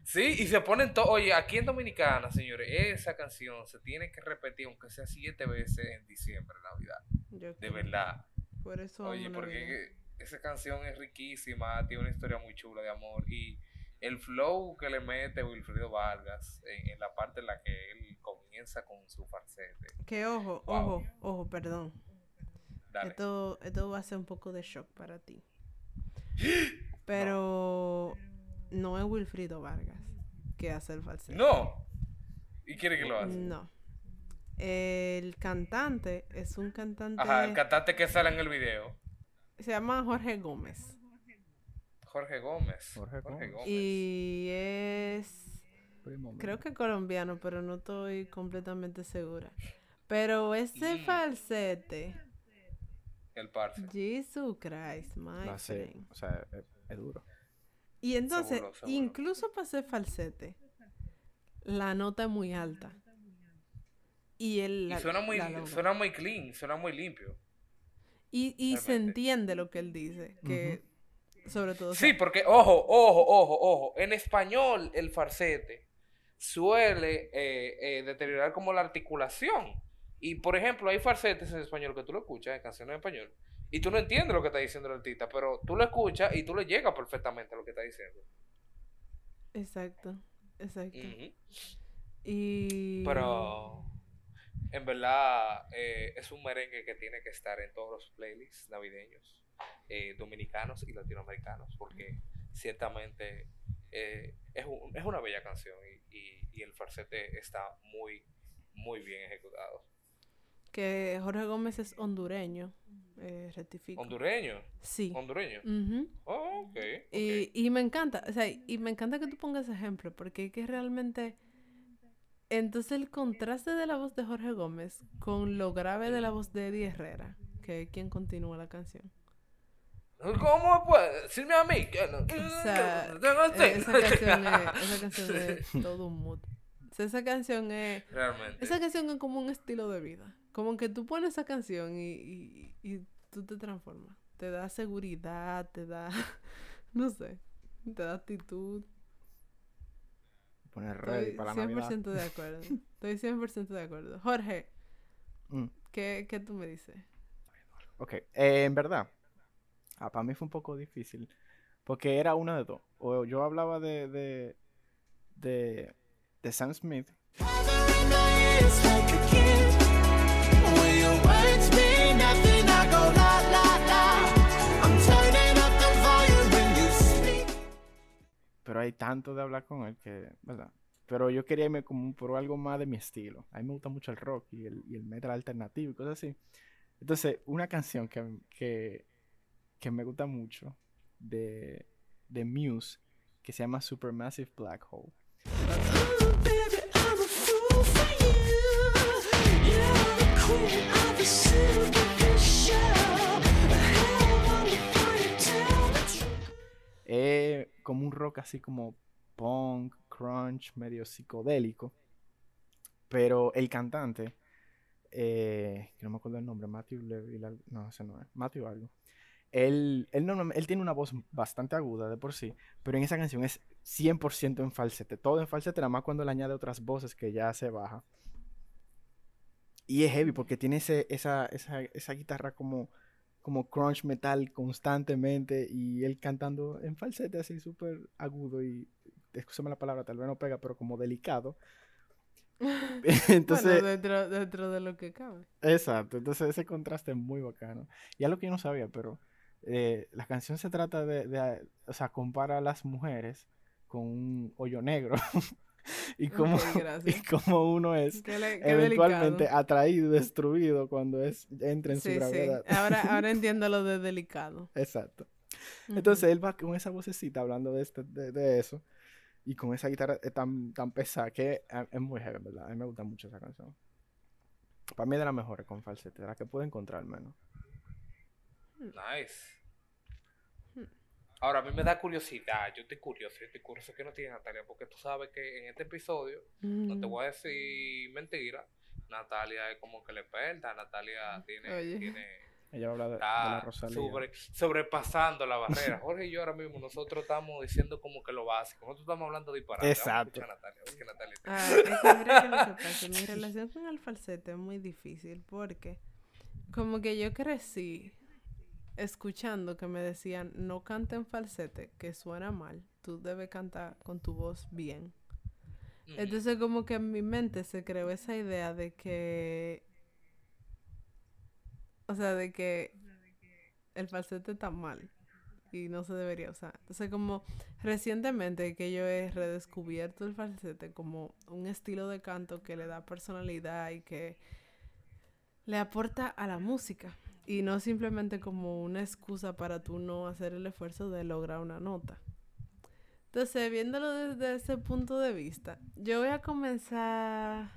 sí, y se ponen todo. Oye, aquí en Dominicana, señores, esa canción se tiene que repetir, aunque sea siete veces en diciembre, Navidad. Yo De creo. verdad. Por eso Oye, porque esa canción es riquísima, tiene una historia muy chula de amor. Y el flow que le mete Wilfrido Vargas en, en la parte en la que él comienza con su falsete. Que ojo, Wow. ojo, ojo, perdón. Dale. Esto, esto va a ser un poco de shock para ti. Pero no es Wilfrido Vargas que hace el falsete. No. ¿Y quiere que lo haga? No. El cantante es un cantante. Ajá, el cantante que sale en el video. Se llama Jorge Gómez. Jorge Gómez. Jorge Gómez. Y es. Primo. Creo que colombiano, pero no estoy completamente segura. Pero ese Mm. falsete. El parce. Jesus Christ, my o sea, es, es duro. Y entonces, Seguro, seguro. incluso para hacer falsete, la nota es muy alta. Y él Y la- suena muy, la suena muy clean, suena muy limpio. Y, y se entiende lo que él dice, que sobre todo... Sí, porque, ojo, ojo, ojo, ojo. En español, el falsete suele eh, eh, deteriorar como la articulación. Y, por ejemplo, hay falsetes en español que tú lo escuchas en canciones en español. Y tú no entiendes lo que está diciendo el artista, pero tú lo escuchas y tú le llegas perfectamente a lo que está diciendo. Exacto, exacto. Y... Pero, en verdad, eh, es un merengue que tiene que estar en todos los playlists navideños, eh, dominicanos y latinoamericanos, porque ciertamente eh, es, un- es una bella canción y, y- y el falsete está muy, muy bien ejecutado. Que Jorge Gómez es hondureño, eh, rectifico. ¿Hondureño? Sí. ¿Hondureño? Ujú. Oh, ok. ok. Y, y me encanta, o sea, y me encanta que tú pongas ejemplo, porque es que realmente... Entonces el contraste de la voz de Jorge Gómez con lo grave de la voz de Eddie Herrera, que es quien continúa la canción. ¿Cómo puede decirme a mí que no? E- este- esa canción es, esa canción es todo un mood. O sea, esa canción es... Realmente. Esa canción es como un estilo de vida. Como que tú pones esa canción y, y, y tú te transformas. Te da seguridad, te da... No sé. Te da actitud. Poner ready Estoy para la Navidad. 100% de acuerdo. Estoy 100% de acuerdo. Jorge, Mm, ¿qué, qué tú me dices? Ok, eh, en verdad, ah, para mí fue un poco difícil, porque era una de dos. O yo hablaba de, de, de, de Sam Smith, pero hay tanto de hablar con él que, ¿verdad? Pero yo quería irme como por algo más de mi estilo. A mí me gusta mucho el rock y el, y el metal alternativo y cosas así. Entonces, una canción que, que, que me gusta mucho de, de Muse, que se llama Supermassive Black Hole. Es como un rock así como punk, crunch, medio psicodélico. Pero el cantante, eh, no me acuerdo el nombre, Matthew Levy, no, ese no es, Matthew algo. Él, él, normal- él tiene una voz bastante aguda de por sí, pero en esa canción es 100% en falsete, todo en falsete, nada más cuando le añade otras voces que ya se baja. Y es heavy porque tiene ese, esa, esa, esa guitarra como, como crunch metal constantemente y él cantando en falsete así súper agudo y, escúchame la palabra, tal vez no pega, pero como delicado. Entonces, bueno, dentro, dentro de lo que cabe. exacto, entonces ese contraste es muy bacano. Y algo que yo no sabía, pero eh, la canción se trata de, de, o sea, compara a las mujeres con un hoyo negro y cómo, y cómo uno es Qué, le- qué eventualmente delicado. atraído, destruido cuando es entra en su Sí, sí. gravedad. Ahora, ahora entiendo lo de delicado. Exacto. Entonces él va con esa vocecita hablando de, este, de, de eso y con esa guitarra eh, tan, tan pesada que eh, es muy heavy, ¿verdad? A mí me gusta mucho esa canción. Para mí es de las mejores con falsete, de las que puedo encontrar al menos. Nice. Ahora, a mí me da curiosidad. Yo estoy curioso. Yo estoy curioso que no tiene Natalia. Porque tú sabes que en este episodio, no te Mm. voy a decir mentira. Natalia es como que le experta. Natalia tiene. Oye. tiene Ella habla de, de la está Rosalía. sobre- sobrepasando la barrera. Jorge y yo ahora mismo, nosotros estamos diciendo como que lo básico. Nosotros estamos hablando de disparate. Exacto. a Natalia. a Natalia. Ah, es que mira que lo que pasa, mi relación con el falsete es muy difícil porque como que yo crecí escuchando que me decían no cante en falsete, que suena mal, tú debes cantar con tu voz bien. Mm. Entonces como que en mi mente se creó esa idea de que, o sea, de que el falsete está mal. y no se debería usar. Entonces, como recientemente que yo he redescubierto el falsete como un estilo de canto que le da personalidad y que le aporta a la música y no simplemente como una excusa para tú no hacer el esfuerzo de lograr una nota. Entonces, viéndolo desde ese punto de vista, yo voy a comenzar.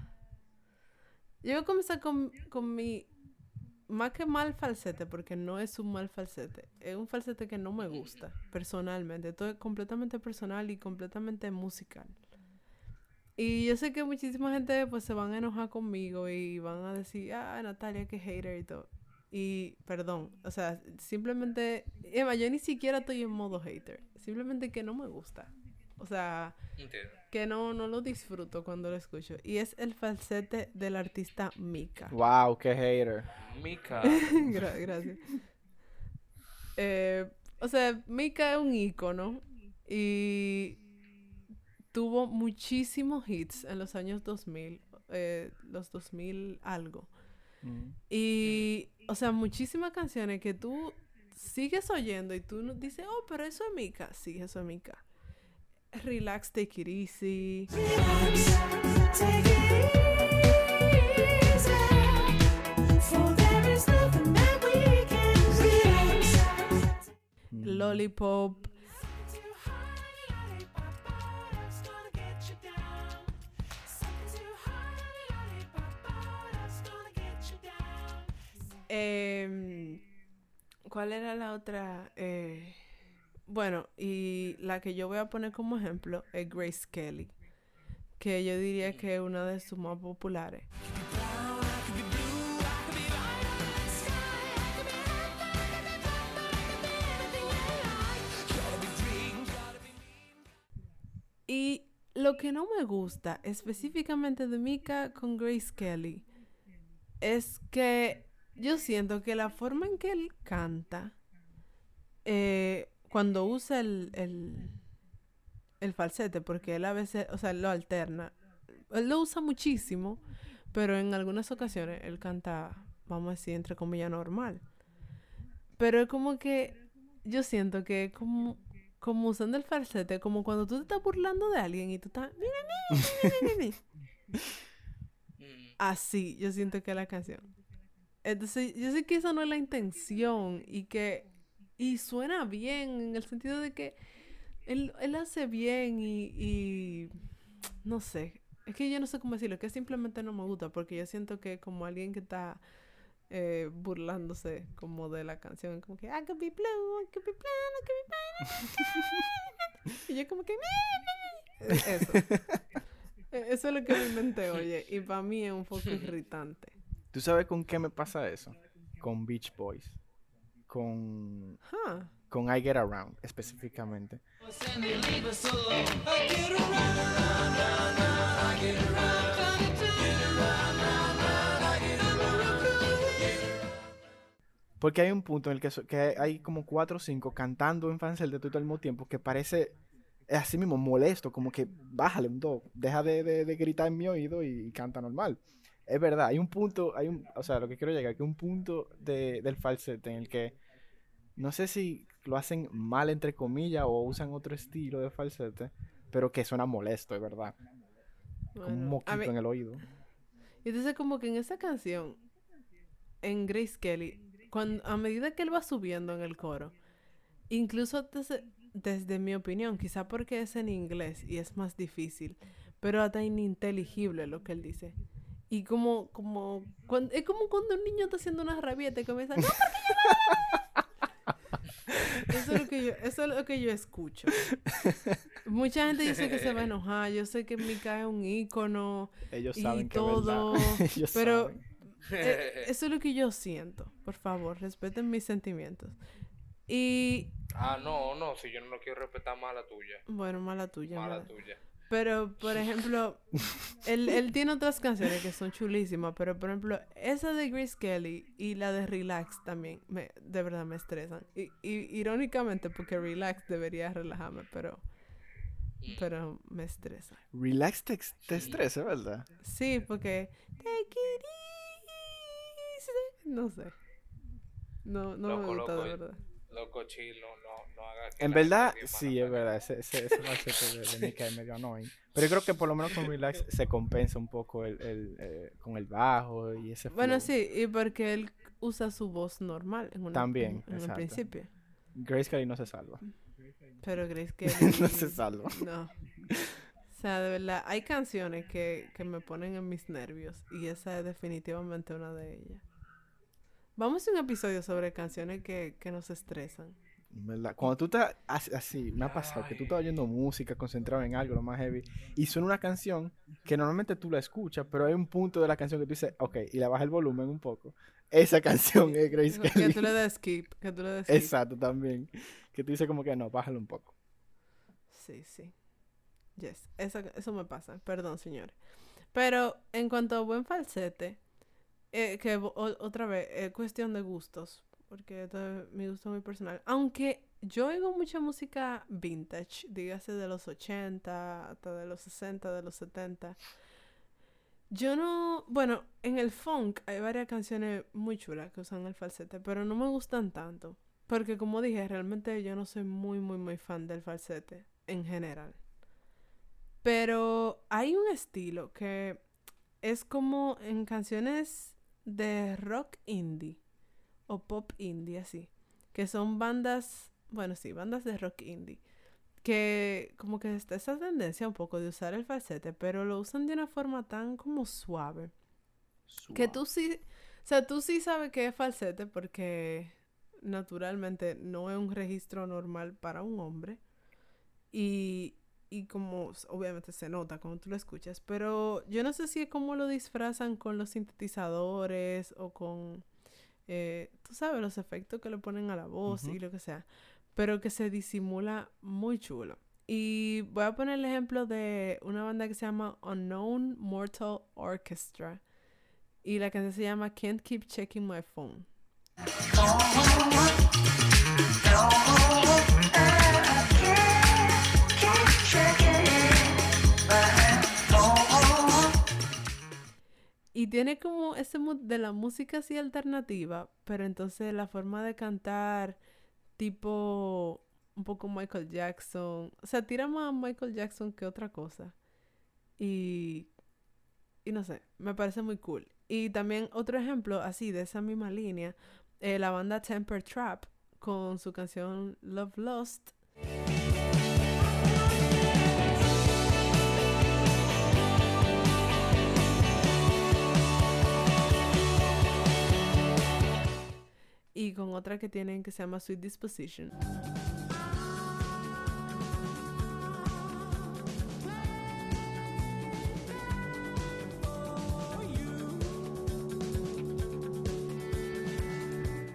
Yo voy a comenzar con, con mi. Más que mal falsete, porque no es un mal falsete. Es un falsete que no me gusta, personalmente. Esto es completamente personal y completamente musical. Y yo sé que muchísima gente pues se van a enojar conmigo y van a decir, ah, Natalia, que hater y todo. Y perdón, o sea, simplemente, Emma, yo ni siquiera estoy en modo hater. Simplemente que no me gusta. O sea, Entiendo. que no, no lo disfruto cuando lo escucho. Y es el falsete del artista Mika. Wow, qué hater. Mika. Gra- gracias. Eh, o sea, Mika es un ícono y tuvo muchísimos hits en los años 2000, eh, los 2000 algo. Mm. Y, o sea, muchísimas canciones que tú sigues oyendo y tú no- dices, oh, pero eso es Mika. Sí, eso es Mika. Relax, take it easy. Mm. Lollipop. Em, ¿Cuál era la otra? Eh, bueno, y la que yo voy a poner como ejemplo es Grace Kelly, que yo diría que es una de sus más populares. Y lo que no me gusta específicamente de Mika con Grace Kelly es que yo siento que la forma en que él canta, eh, cuando usa el, el, el falsete, porque él a veces, o sea, lo alterna, él lo usa muchísimo, pero en algunas ocasiones él canta, vamos a decir, entre comillas, normal. Pero es como que yo siento que es como, como usando el falsete, como cuando tú te estás burlando de alguien y tú estás, mira, mira, mira, mira, mira". Así, yo siento que es la canción. Entonces, yo sé que esa no es la intención y que, y suena bien en el sentido de que él, él hace bien y, y, no sé, es que yo no sé cómo decirlo, que simplemente no me gusta porque yo siento que como alguien que está eh, burlándose como de la canción, como que I could be blue, I could be blue, I could be blue. y yo como que eso. Eh, Eso es lo que mi mente oye y para mí es un poco irritante. ¿Tú sabes con qué me pasa eso? Con Beach Boys. Con, Huh. con I Get Around, específicamente. Porque hay un punto en el que, so- que hay como cuatro o cinco cantando en falsete todo al mismo tiempo que parece es así mismo molesto, como que bájale un do, deja de, de- de gritar en mi oído y, y canta normal. Es verdad, hay un punto, hay un, o sea, lo que quiero llegar, que un punto de, del falsete en el que no sé si lo hacen mal entre comillas o usan otro estilo de falsete, pero que suena molesto, es verdad. Como un moquito mí- en el oído. Y entonces como que en esa canción, en Grace Kelly, cuando, a medida que él va subiendo en el coro, incluso desde, desde mi opinión, quizá porque es en inglés y es más difícil, pero hasta ininteligible lo que él dice. Y como, como, cuan- es como cuando un niño está haciendo una rabieta y comienza, no, porque yo no-". Eso es lo que yo, eso es lo que yo escucho. Mucha gente dice que se va a enojar. Yo sé que Mika es un ícono, Ellos y saben que todo, verdad. Ellos pero saben. eh, eso es lo que yo siento. Por favor, respeten mis sentimientos. Y ah, no, no, si yo no lo quiero respetar, mala tuya. bueno, mala tuya. Mala mala. tuya. Pero, por ejemplo, él, él tiene otras canciones que son chulísimas, pero por ejemplo, esa de Grace Kelly y la de Relax también, me, de verdad me estresan. Y, y irónicamente, porque Relax debería relajarme, pero, Mm. pero me estresa. Relax te, te estresa, ¿verdad? Sí, porque take it easy. No sé. No, no me gusta loco, de eh. verdad. Loco chill, no, no, haga que En verdad, sí, es verdad. Ese, ese, ese falsete de, de Nika es medio annoying. Pero yo creo que por lo menos con Relax se compensa un poco el, el, eh, con el bajo y ese Bueno, flow. sí, y porque él usa su voz normal en, una, También, en, en el principio. Grace Kelly no se salva. Pero Grace que no se salva. No. O sea, de verdad, hay canciones que, que me ponen en mis nervios y esa es definitivamente una de ellas. Vamos a un episodio sobre canciones que, que nos estresan. ¿Verdad? Cuando tú estás as- así, me ha pasado que tú estás oyendo música, concentrado en algo, lo más heavy, y suena una canción que normalmente tú la escuchas, pero hay un punto de la canción que tú dices, ok, y le bajas el volumen un poco. Esa canción es Grace Que Kelly. tú le das skip, que tú le das skip. Exacto, también. Que tú dices como que no, bájalo un poco. Sí, sí. Yes, eso, eso me pasa. Perdón, señores. Pero en cuanto a buen falsete, eh, que otra vez, es cuestión de gustos. Porque esto es mi gusto muy personal. Aunque yo oigo mucha música vintage, dígase de los 80, hasta de los 60, de los 70. Yo no. Bueno, en el funk hay varias canciones muy chulas que usan el falsete, pero no me gustan tanto. Porque como dije, realmente yo no soy muy, muy, muy fan del falsete en general. Pero hay un estilo que es como en canciones de rock indie o pop indie así, que son bandas, bueno, sí, bandas de rock indie, que como que está esa tendencia un poco de usar el falsete, pero lo usan de una forma tan como suave. Que tú sí, o sea, tú sí sabes que es falsete porque naturalmente no es un registro normal para un hombre. Y, y como obviamente se nota cuando tú lo escuchas, pero yo no sé si es como lo disfrazan con los sintetizadores o con, eh, tú sabes, los efectos que le ponen a la voz Ujú. y lo que sea, pero que se disimula muy chulo. Y voy a poner el ejemplo de una banda que se llama Unknown Mortal Orchestra. Y la canción se llama Can't Keep Checking My Phone. Y tiene como ese mood de la música así alternativa, pero entonces la forma de cantar tipo un poco Michael Jackson, o sea, tira más a Michael Jackson que otra cosa. Y y no sé, me parece muy cool. Y también otro ejemplo así de esa misma línea, eh, la banda Temper Trap con su canción Love Lost. Y con otra que tienen que se llama Sweet Disposition.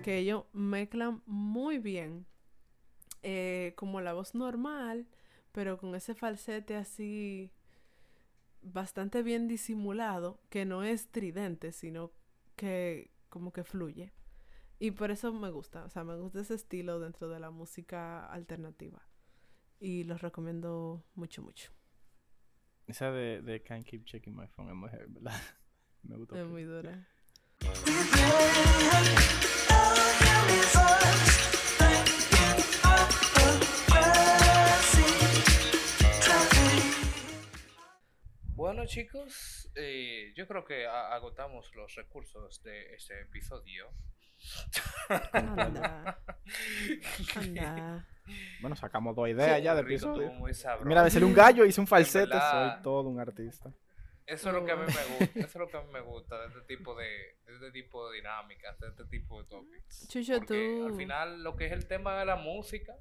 que ellos mezclan muy bien eh, como la voz normal, pero con ese falsete así bastante bien disimulado, que no es tridente, sino que como que fluye. Y por eso me gusta, o sea, me gusta ese estilo dentro de la música alternativa. Y los recomiendo mucho, mucho. Esa de, de Can't Keep Checking My Phone es muy heavy, ¿verdad? Me gusta. Es muy dura. Bueno, chicos, eh, yo creo que a- agotamos los recursos de este episodio. Anda. Anda. Bueno, sacamos dos ideas ya de episodio. Mira, de ser un gallo hice un falsete, verdad- soy todo un artista. Eso es lo que a mí me gusta, eso es lo que a mí me gusta de este tipo de, de este tipo de dinámicas, de este tipo de topics. Chucho, Porque tú- al final lo que es el tema de la música,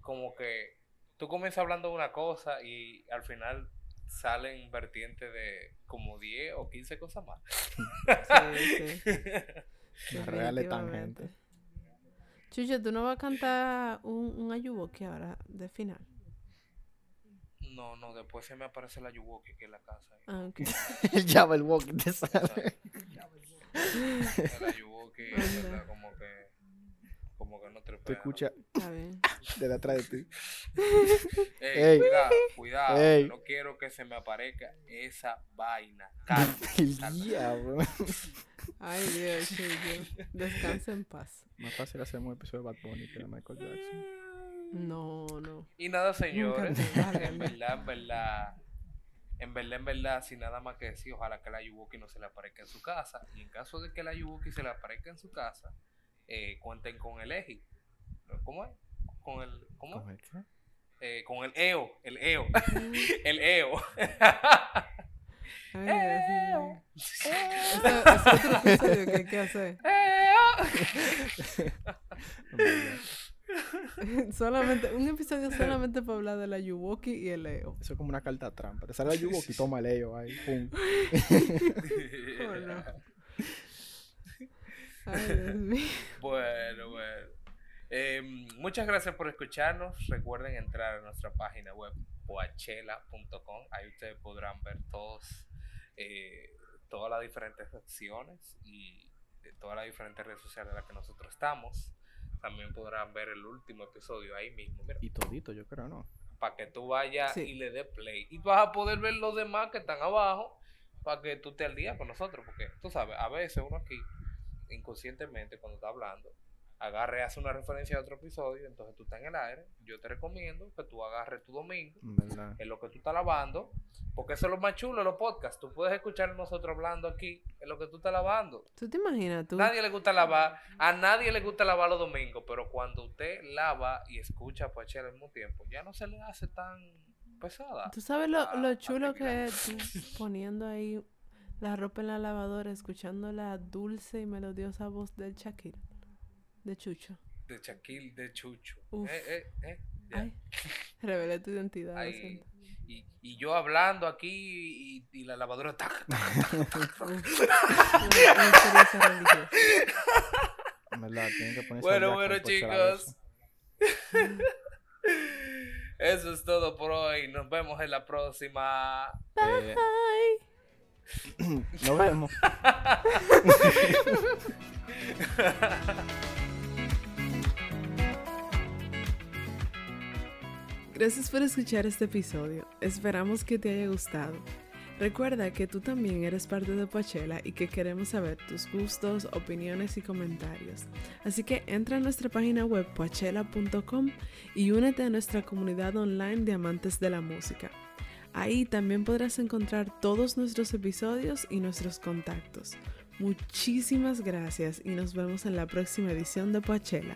como que tú comienzas hablando de una cosa y al final salen vertientes de como 10 o 15 cosas más. Sí, sí. Una real Definitivamente. tangente. Chucho, ¿tú no vas a cantar un, un ayuboque ahora de final? No, no, después se me aparece la Yuwoki que es la casa. Ah, ok. El Jabba Walk te sale. Anda. ¿verdad? como que como que no trepea. Te escucha Está bien. desde atrás de ti. Ey, Ey. cuidado, cuidado. Ey. No quiero que se me aparezca esa vaina. Calma, El calma. diablo. Ay, Dios, Chucho. Descansa en paz. Más fácil hacer un episodio de Bad Bunny que de Michael Jackson. No, no. Y nada, señores, en verdad, en verdad, en verdad, en verdad, sin nada más que decir, ojalá que la Yubuki no se le aparezca en su casa. Y en caso de que la Yubuki se le aparezca en su casa, eh, cuenten con el EJI. ¿Cómo es? Con el, ¿cómo? ¿Con el qué? Eh, con el EO, el EO, el EO. Ay, Dios mío. Ese ese es otro episodio que hay que hacer. En verdad. solamente, un episodio solamente para hablar de la Yuwoki y el Leo. Eso es como una carta trampa. Te sale la Yuwoki, toma el ello ahí. Pum. Oh, no. Ay, Dios mío. Bueno, bueno. Eh, muchas gracias por escucharnos. Recuerden entrar a nuestra página web poachela.com. Ahí ustedes podrán ver todos, eh, todas las diferentes secciones y de todas las diferentes redes sociales en las que nosotros estamos. También podrán ver el último episodio ahí mismo. Mira, Y todito, yo creo, ¿no? para que tú vayas Sí. y le des play. Y vas a poder ver los demás que están abajo para que tú estés al día con nosotros. Porque tú sabes, a veces uno aquí, inconscientemente, cuando está hablando, agarre, hace una referencia a otro episodio, entonces tú estás en el aire. Yo te recomiendo que tú agarres tu domingo En verdad. en lo que tú estás lavando. Porque eso es lo más chulo de los podcasts. Tú puedes escuchar a nosotros hablando aquí en lo que tú estás lavando. ¿Tú te imaginas tú? Nadie le gusta lavar, a nadie le gusta lavar los domingos, pero cuando usted lava y escucha a Pachela al mismo tiempo, ya no se le hace tan pesada. ¿Tú sabes lo, Ah, lo chulo tranquila. que es tú poniendo ahí la ropa en la lavadora, escuchando la dulce y melodiosa voz del Shakira? De Chucho. De Shaquille, de Chucho. Uf. Eh, eh, eh, ya. Ay, revelé tu identidad. y, y yo hablando aquí y, y la lavadora tac, verdad, tienen que ponerse Bueno, bueno, chicos. Eso es todo por hoy. Nos vemos en la próxima. Eh, Ay. nos vemos. Gracias por escuchar este episodio. Esperamos que te haya gustado. Recuerda que tú también eres parte de Poachella y que queremos saber tus gustos, opiniones y comentarios. Así que entra a nuestra página web poachella.com y únete a nuestra comunidad online de amantes de la música. Ahí también podrás encontrar todos nuestros episodios y nuestros contactos. Muchísimas gracias y nos vemos en la próxima edición de Poachella.